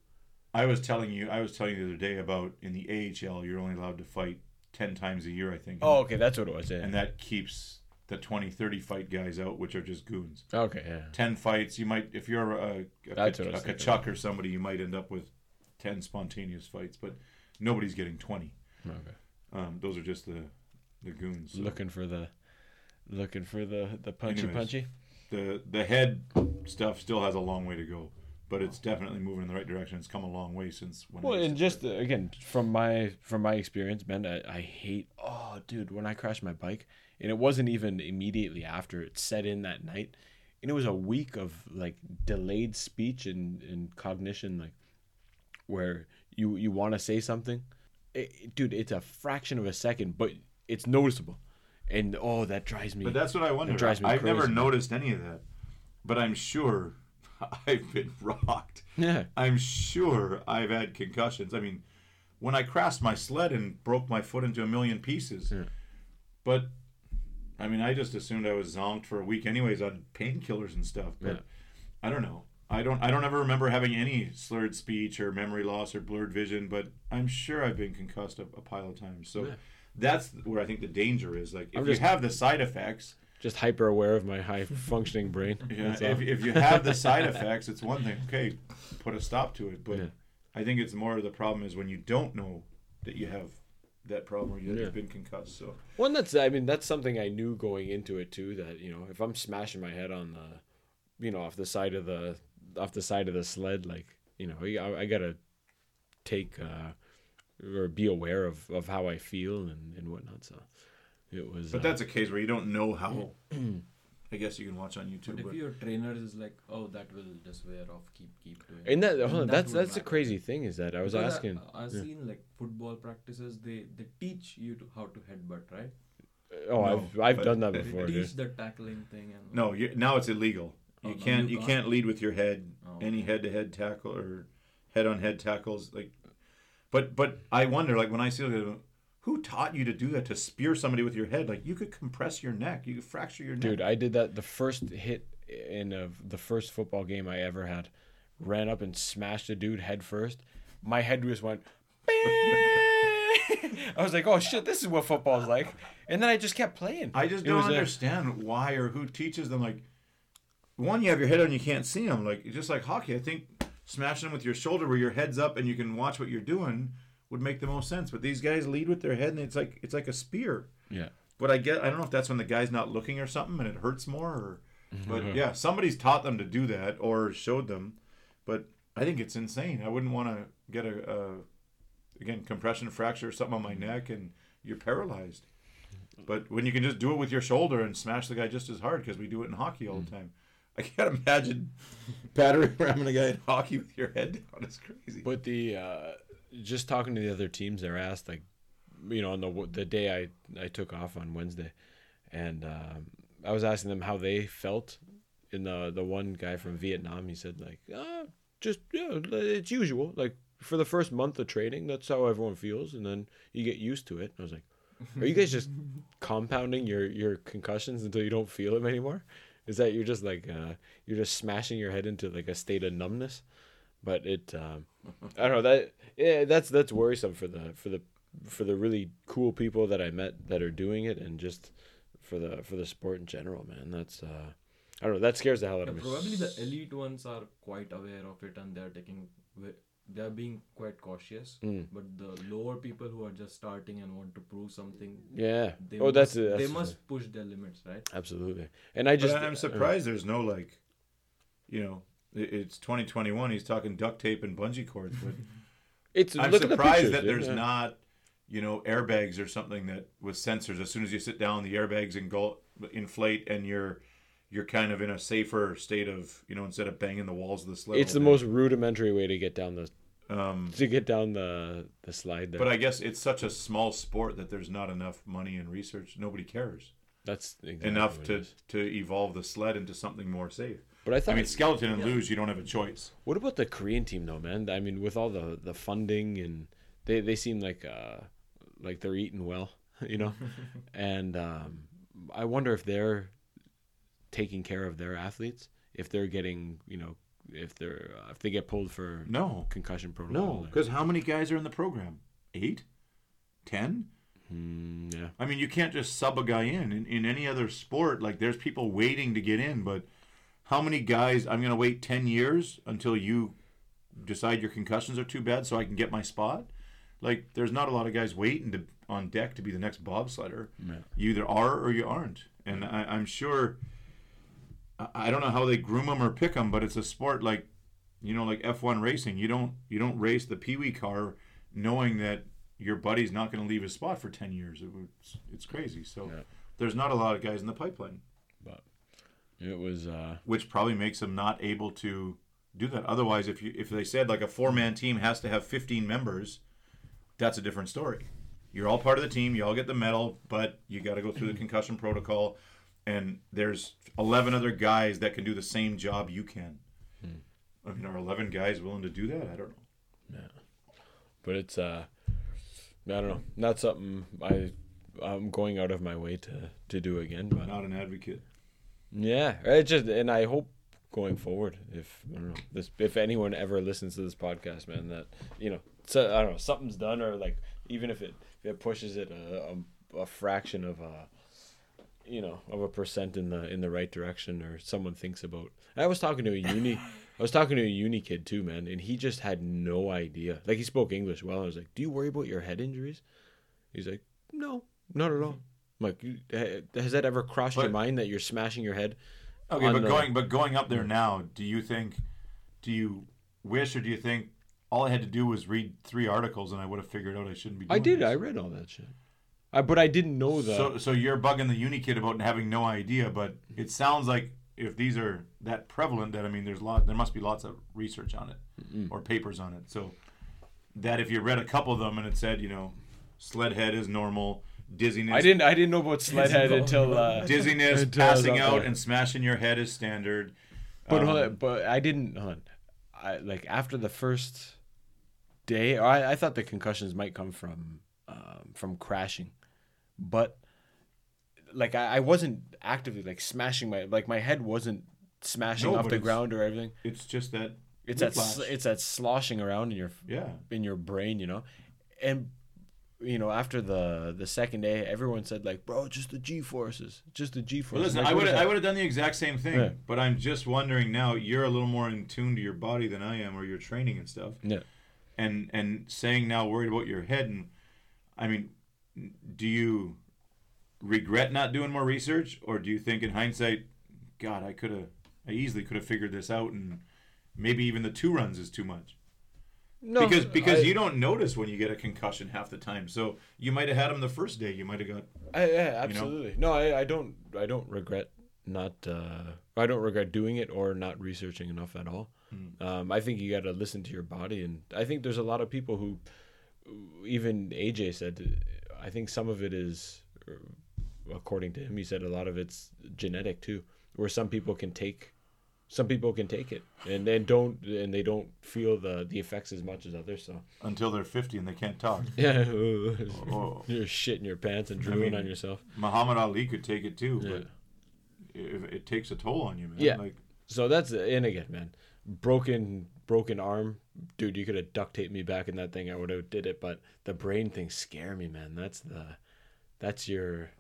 I was telling you, I was telling you the other day about in the AHL, you're only allowed to fight ten times a year, I think. Oh, okay, that's what it was. Yeah. and that keeps the 20, 30 fight guys out, which are just goons. okay, yeah. Ten fights, you might if you're a, a, a, a. Tkachuk or somebody, you might end up with ten spontaneous fights, but nobody's getting twenty. Okay. Um, those are just the the goons. so. Looking for the. Looking for the the punchy Anyways. punchy. the the head stuff still has a long way to go, but it's definitely moving in the right direction. It's come a long way since when. Well, and just again from my from my experience, Ben, I, I hate. Oh, dude, when I crashed my bike, and it wasn't even immediately after it set in that night, and it was a week of like delayed speech and and cognition, like where you you want to say something, it, dude, it's a fraction of a second, but it's noticeable, and oh, that drives me. But that's what I wonder. drives me I've never noticed any of that, but I'm sure [laughs] I've been rocked. yeah, I'm sure I've had concussions. I mean, when I crashed my sled and broke my foot into a million pieces, Yeah. but I mean, I just assumed I was zonked for a week, anyways, on painkillers and stuff. But Yeah. I don't know. I don't. I don't ever remember having any slurred speech or memory loss or blurred vision. But I'm sure I've been concussed a, a pile of times. So Yeah. that's where I think the danger is. Like, if I'm you just- have the side effects, just hyper aware of my high functioning brain. [laughs] yeah, if, if you have the side [laughs] effects, it's one thing. Okay, put a stop to it. But Yeah. I think it's more of the problem is when you don't know that you have that problem or you- Yeah. you've been concussed. So Well, that's I mean that's something I knew going into it too. That you know if I'm smashing my head on the, you know, off the side of the off the side of the sled, like you know, I, I gotta take uh, or be aware of, of how I feel and, and whatnot. So it was. But uh, that's a case where you don't know how. [clears throat] I guess you can watch on YouTube. But But if your trainer is like, oh, that will just wear off, keep keep doing. and that, then hold on, that that's that's the crazy thing is that I was Because asking. I, I've yeah. seen like football practices. They they teach you to how to headbutt, right? oh, No, I've I've done that [laughs] before. They dude. teach the tackling thing and no, you now it's illegal. Oh, You can't you you can't? can't lead with your head. Oh, Any head to head tackle or head on head tackles. Like, but but I wonder, like when I see like, who taught you to do that to spear somebody with your head? Like you could compress your neck, you could fracture your neck. Dude, I did that the first hit in a, the first football game I ever had. Ran up and smashed a dude head first. My head just went. [laughs] I was like, "Oh shit, this is what football's like," and then I just kept playing. I just It don't was a- understand why or who teaches them. Like, one, you have your head on, you can't see them. Like, just like hockey, I think smashing them with your shoulder where your head's up and you can watch what you're doing would make the most sense. But these guys lead with their head, and it's like it's like a spear. yeah, But I get, I don't know if that's when the guy's not looking or something, and it hurts more. Or, [laughs] but yeah, somebody's taught them to do that or showed them. But I think it's insane. I wouldn't want to get a, a again compression fracture or something on my neck, and you're paralyzed. But when you can just do it with your shoulder and smash the guy just as hard, because we do it in hockey all the mm. time. [laughs] I can't imagine battering [laughs] ramming a guy in hockey with your head down. It's crazy. But the uh, just talking to the other teams, they're asked like, you know, on the the day I I took off on Wednesday, and um, I was asking them how they felt. In the the one guy from Vietnam, he said like, uh, just yeah, it's usual. Like for the first month of training, that's how everyone feels, and then you get used to it. I was like, are you guys just [laughs] compounding your your concussions until you don't feel them anymore? Is that you're just like uh, you're just smashing your head into like a state of numbness? But it, um, I don't know that yeah, that's that's worrisome for the for the for the really cool people that I met that are doing it, and just for the for the sport in general, man. That's uh, I don't know. That scares the hell out Yeah, of me. probably the elite ones are quite aware of it and they're taking ve- they're being quite cautious Mm. but the lower people who are just starting and want to prove something Yeah. they oh, must, that's, they that's must push their limits right absolutely. And I just but I'm surprised there's no like, you know, it's 2021. He's talking duct tape and bungee cords, but [laughs] It's I'm look at the surprised pictures, that there's Yeah. not, you know, airbags or something that with sensors. As soon as you sit down, the airbags engul- inflate, and you're you're kind of in a safer state of, you know, instead of banging the walls of the sled. It's the most rudimentary way to get down the Um, to get down the the slide there. but I guess it's such a small sport that there's not enough money and research. Nobody cares That's exactly enough to to evolve the sled into something more safe. But I thought I mean, skeleton and luge, you don't have a choice. What about the Korean team though, man? I mean, with all the the funding and they they seem like uh like they're eating well, [laughs] you know. [laughs] and um, I wonder if they're taking care of their athletes, if they're getting, you know, if they're uh, if they get pulled for No, concussion protocol. no, because how many guys are in the program? Eight, ten. Mm, yeah, I mean, you can't just sub a guy in. in. In any other sport, like there's people waiting to get in, but how many guys? I'm going to wait 10 years until you decide your concussions are too bad so I can get my spot? Like, there's not a lot of guys waiting to on deck to be the next bobsledder. Yeah. You either are or you aren't. And I, I'm sure, I, don't know how they groom them or pick them, but it's a sport like, you know, like F1 racing. You don't you don't race the Pee Wee car knowing that your buddy's not going to leave his spot for 10 years. It was, it's crazy. So Yeah. there's not a lot of guys in the pipeline, but it was uh which probably makes them not able to do that. Otherwise, if you if they said like a four man team has to have 15 members, that's a different story. You're all part of the team. You all get the medal, but you got to go through the [clears throat] concussion protocol. And there's 11 other guys that can do the same job you can. I mean, are 11 guys willing to do that? I don't know. Yeah. But it's uh I don't know, not something I I'm going out of my way to to do again, but Not an advocate. Yeah, it just and I hope going forward, if I don't know this, if anyone ever listens to this podcast, man, that you know, so I don't know, something's done or like even if it if it pushes it a, a, a fraction of a you know of a percent in the in the right direction or someone thinks about. I was talking to a uni, [laughs] I was talking to a uni kid too, man, and he just had no idea. Like he spoke English well. I was like, "Do you worry about your head injuries?" He's like, "No, not at all." I'm like, "Eh, has that ever crossed your mind that you're smashing your head? Okay, but the- going but going up there now, do you think, do you wish or do you think all I had to do was read three articles and I would have figured out I shouldn't be doing I did. this? I read all that shit. I, but I didn't know that. So so you're bugging the uni kid about having no idea, but it sounds like if these are that prevalent, that I mean, there's lot there must be lots of research on it or papers on it. So that if you read a couple of them and it said, you know, sled head is normal, dizziness, I didn't. I didn't know about sled head until. Uh, dizziness, until passing out, there. and smashing your head is standard. But Um, hold on, but I didn't. Hold on. I like after the first day, I, I thought the concussions might come from um, from crashing, but like I, I wasn't actively like smashing my like my head wasn't smashing No, off the ground or everything. It's just that It's that it's that sloshing around in your yeah. in your brain, you know, and you know after the the second day, everyone said like, bro, just the G forces, just the G Well, forces. listen, Like, I would I would have done the exact same thing, Yeah. but I'm just wondering now. You're a little more in tune to your body than I am, or your training and stuff. Yeah. And and saying now worried about your head, and I mean, do you regret not doing more research, or do you think in hindsight, God, I could have, I easily could have figured this out, and maybe even the two runs is too much No, because because I- you don't notice when you get a concussion half the time. So you might have had them the first day. You might have got I, yeah, know? absolutely. No, I, I don't. I don't regret not. Uh, I don't regret doing it or not researching enough at all. Hmm. Um, I think you got to listen to your body, and I think there's a lot of people who, even AJ said, I think some of it is, uh, according to him, he said a lot of it's genetic too, where some people can take. Some people can take it and and don't and they don't feel the the effects as much as others. So until they're 50 and they can't talk. [laughs] yeah, [laughs] Oh. you're shitting your pants and drooling mean, on yourself. Muhammad Ali could take it too, Yeah. but it, it takes a toll on you, man. Yeah. Like So that's and again, man, broken broken arm, dude. You could have duct taped me back in that thing. I would have did it, but the brain things scare me, man. That's the, that's your,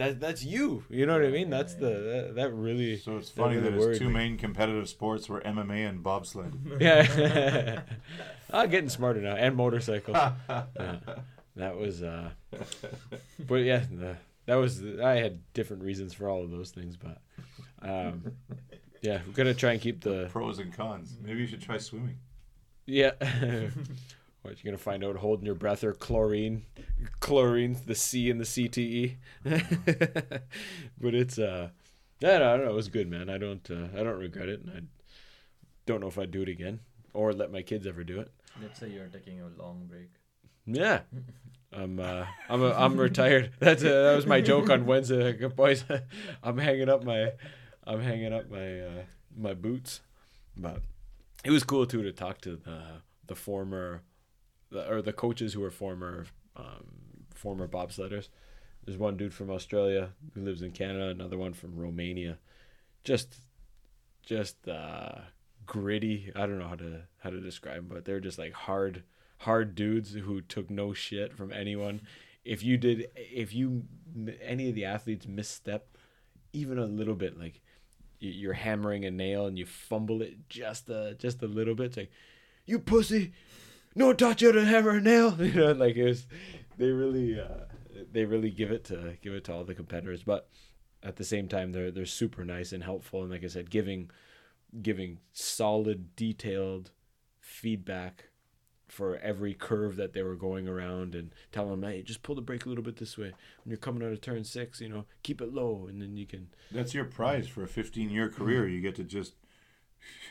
that that's you. You know what I mean? That's the that, that really. so it's that funny really that his two me. main competitive sports were MMA and bobsled. [laughs] Yeah, I'm [laughs] getting smarter now, and motorcycle. [laughs] Yeah. That was, uh, but yeah, the, that was. I had different reasons for all of those things, but, um, yeah, we're gonna try and keep the Pros and cons. Maybe you should try swimming. Yeah. [laughs] [laughs] what you're gonna find out holding your breath or chlorine, chlorine, the C in the CTE. [laughs] but it's uh, I don't, I don't know. It was good, man. I don't uh, I don't regret it, and I don't know if I'd do it again or let my kids ever do it. Let's say you're taking a long break. Yeah. I'm uh, I'm a, I'm retired. That's uh, that was my joke on Wednesday, Like, boys. I'm hanging up my I'm hanging up my uh, my boots, but it was cool too to talk to the the former the, or the coaches who were former um, former bobsledders. There's one dude from Australia who lives in Canada, another one from Romania. Just just uh, gritty. I don't know how to how to describe, 'em, but they're just like hard hard dudes who took no shit from anyone. If you did, if you any of the athletes misstep, even a little bit, like you're hammering a nail and you fumble it just a just a little bit, it's like you pussy, no taught you to hammer a nail. [laughs] You know, like it was, they really uh, they really give it to give it to all the competitors, but at the same time they're they're super nice and helpful. And like I said, giving giving solid, detailed feedback for every curve that they were going around and telling them, hey, just pull the brake a little bit this way. When you're coming out of turn six, you know, keep it low and then you can That's your prize for a 15 year career. You get to just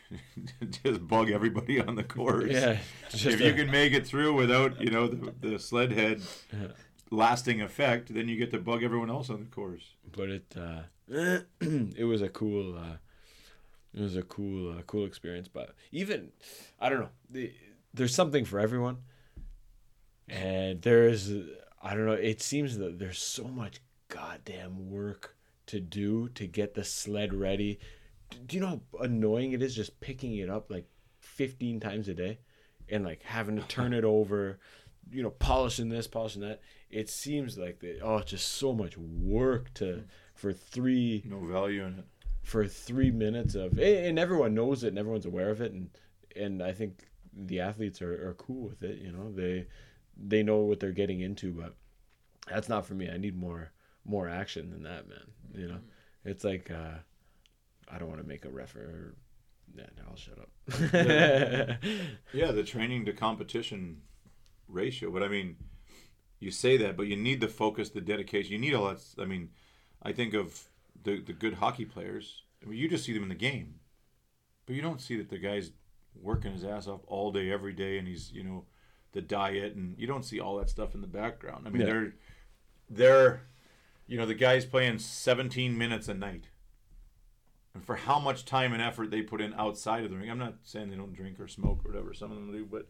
[laughs] just bug everybody on the course. Yeah. Just if a- you can make it through without, you know, the, the sled head lasting effect, then you get to bug everyone else on the course. but it uh [clears throat] it was a cool uh it was a cool uh, cool experience but even i don't know the, there's something for everyone. And there's i don't know it seems that there's so much goddamn work to do to get the sled ready. Do you know how annoying it is just picking it up like 15 times a day and like having to turn it over you know polishing this polishing that? It seems like the oh just so much work to for three No value in it. for three minutes of and everyone knows it and everyone's aware of it and and I think the athletes are, are cool with it you know they they know what they're getting into but that's not for me I need more more action than that man you know it's like uh I don't want to make a refer yeah no, I'll shut up [laughs] Yeah, the training to competition ratio. But I mean, you say that, but you need the focus, the dedication. You need all that. I mean, I think of the the good hockey players. I mean, you just see them in the game, but you don't see that the guy's working his ass off all day, every day, and he's you know the diet, and you don't see all that stuff in the background. I mean, Yeah. they're they're you know the guy's playing 17 minutes a night. And for how much time and effort they put in outside of the ring, I'm not saying they don't drink or smoke or whatever. Some of them do, but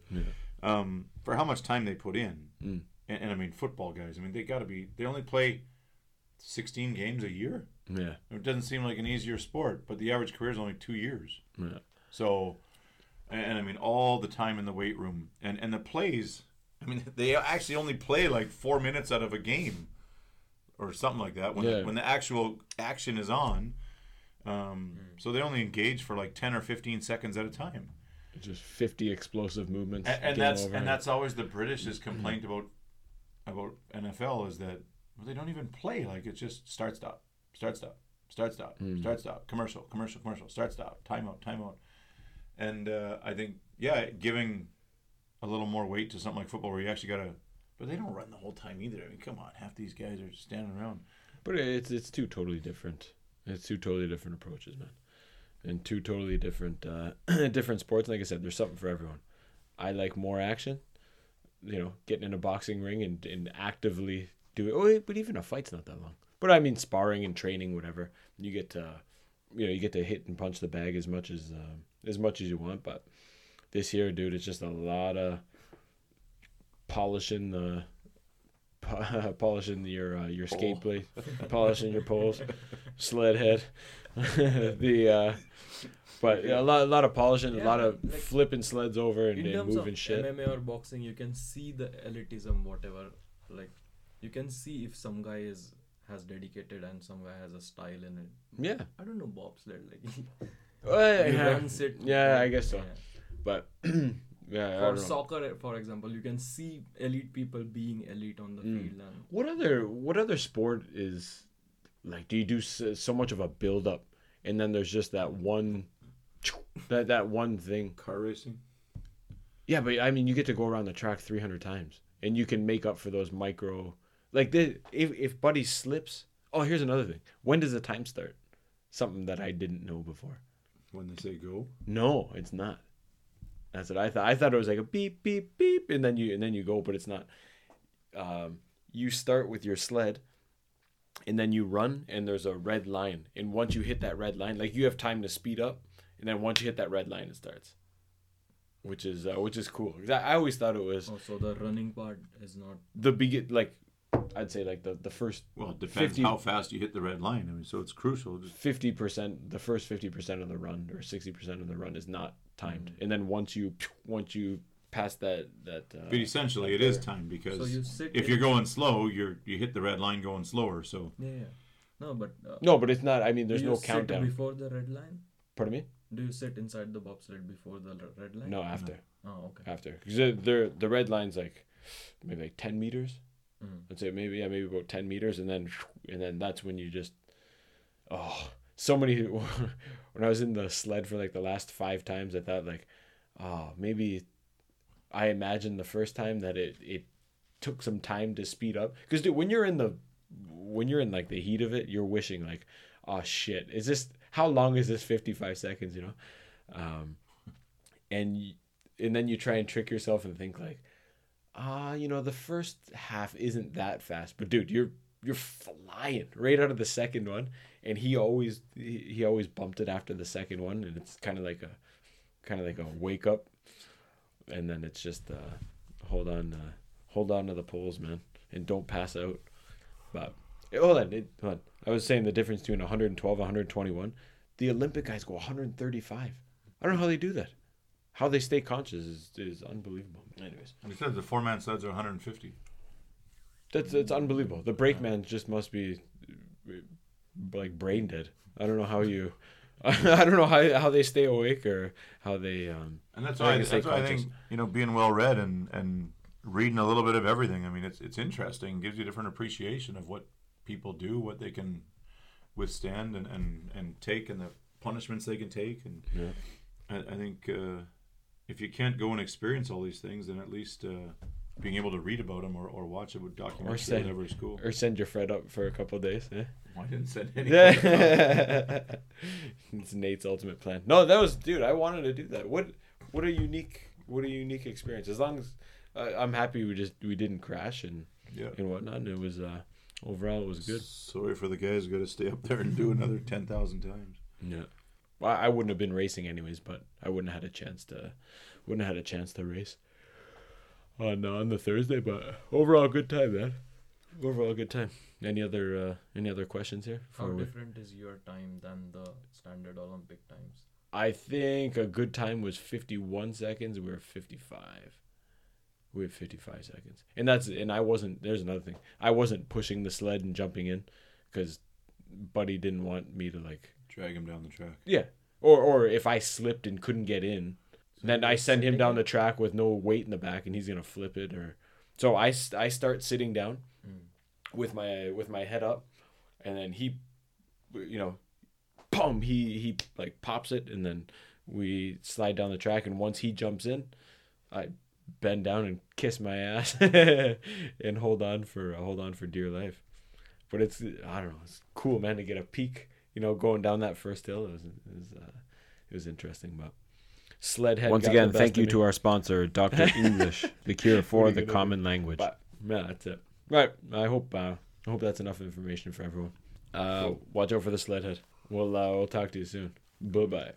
um, for how much time they put in. Mm. And, and I mean, football guys. I mean, they got to be. They only play sixteen games a year. Yeah. It doesn't seem like an easier sport, but the average career is only two years. Yeah. So, and, and I mean, all the time in the weight room, and and the plays. I mean, they actually only play like four minutes out of a game, or something like that. When Yeah. the, when the actual action is on, um, mm. so they only engage for like ten or fifteen seconds at a time. Just 50 explosive movements. And, and that's and that's always the British's mm-hmm. complaint about about NFL is that well, they don't even play. Like it's just start stop, start stop, start stop, mm. start stop, commercial, commercial, commercial, start stop, timeout, timeout. And uh, I think yeah, giving a little more weight to something like football where you actually gotta, but they don't run the whole time either. I mean, come on, half these guys are standing around. But it's it's two totally different. It's two totally different approaches, man, and two totally different uh, [clears throat] different sports. Like I said, there's something for everyone. I like more action, you know, getting in a boxing ring and, and actively doing. Oh, but even a fight's not that long. But I mean, sparring and training, whatever. You get to, you know, you get to hit and punch the bag as much as um, as much as you want. But this year, dude, it's just a lot of polishing the [laughs] polishing your uh, your skate blade, polishing your poles, sled head, [laughs] the uh, but yeah, a lot a lot of polishing, a lot of like- flipping sleds over and, in and moving of shit. MMA or boxing, you can see the elitism, whatever. Like, you can see if some guy is has dedicated and some guy has a style in it. Yeah, I don't know bobsled. Like, [laughs] Well, he yeah, runs it. yeah, I guess so. yeah. But [clears throat] yeah, I For don't know. soccer, for example, you can see elite people being elite on the Mm. field, and What other what other sport is like? Do you do so, so much of a build up, and then there's just that one, that that one thing? Car racing. Yeah, but I mean, you get to go around the track 300 times, and you can make up for those micro. Like, the, if if Buddy slips, oh, here's another thing. When does the time start? Something that I didn't know before. When they say go, No, it's not. That's what I thought. I thought it was like a beep, beep, beep, and then you and then you go, but it's not. Um, you start with your sled, and then you run, and there's a red line, and once you hit that red line, like you have time to speed up, and then once you hit that red line, it starts. Which is uh, which is cool. I I always thought it was also the running part is not. the begin like, I'd say like the the first well, it depends 50 how fast you hit the red line. I mean, so it's crucial. Fifty percent, the first fifty percent of the run or sixty percent of the run is not timed, and then once you once you pass that that. Uh, But essentially, it is time because So you sit. if you're going slow, you're you hit the red line going slower. So Yeah, yeah. No, but. Uh, No, but it's not. I mean, there's do no you sit countdown. before the red line. Pardon me? Do you sit inside the bobsled before the red line? No, after. Oh, okay. After. Because the, the red line's like maybe like 10 meters. Mm. I'd say maybe, yeah, maybe about 10 meters. And then, and then that's when you just, oh, so many. [laughs] when I was in the sled for like the last five times, I thought like, oh, maybe I imagined the first time that it, it took some time to speed up. Because, dude, when you're in the, when you're in like the heat of it, you're wishing like, oh shit, is this, how long is this 55 seconds, you know? Um, and and then you try and trick yourself and think like ah you know the first half isn't that fast but dude you're you're flying right out of the second one. And he always he, always bumped it after the second one and it's kind of like a kind of like a wake up. And then it's just uh hold on uh, hold on to the poles man and don't pass out. But hold on, it, hold on. I was saying the difference between 112 and 121 the olympic guys go 135 i don't know how they do that how they stay conscious is, is unbelievable. Anyways, it says the four man sleds are 150. that's it's unbelievable. The brakeman just must be like brain dead. I don't know how you, [laughs] I don't know how how they stay awake or how they um. And that's I why, can stay that's why I think you know being well read and and reading a little bit of everything. I mean, it's it's interesting. Gives you a different appreciation of what people do, what they can withstand and and, and take, and the punishments they can take. And Yeah. I, I think uh, if you can't go and experience all these things, then at least uh, being able to read about them or, or watch it with documentaries or say- whatever is cool. Or send your friend up for a couple of days. [laughs] Yeah. I didn't send any. [laughs] It's Nate's ultimate plan. No, that was dude. I wanted to do that. What what a unique what a unique experience. As long as uh, I'm happy we just we didn't crash and yeah. and whatnot. And it was uh overall it was good. Sorry for the guys who got to stay up there and do another ten thousand times. Yeah. Well, I wouldn't have been racing anyways, but I wouldn't have had a chance to, wouldn't have had a chance to race. on uh, on the Thursday. But overall, good time, man. Overall, good time. Any other uh, any other questions here? How before we- different is your time than the standard Olympic times? I think a good time was 51 seconds. We were 55. We had 55 seconds, and that's and I wasn't. There's another thing. I wasn't pushing the sled and jumping in, because Buddy didn't want me to like Drag him down the track. yeah. Or or if I slipped and couldn't get in, So then I send him down the track with no weight in the back, and he's gonna flip it. Or so I I start sitting down Mm. with my with my head up, and then he, you know, pum he he like pops it, and then we slide down the track. And once he jumps in, I bend down and kiss my ass [laughs] and hold on for hold on for dear life. But it's I don't know, it's cool, man, to get a peek. You know, going down that first hill, it was it was, uh, it was interesting. But Sledhead. Once got again, the thank you to our sponsor, Doctor [laughs] English, the cure for the good of common language. But yeah, that's it. Right. I hope uh, I hope that's enough information for everyone. Uh, Cool. Watch out for the Sledhead. We'll uh, we'll talk to you soon. Bye bye.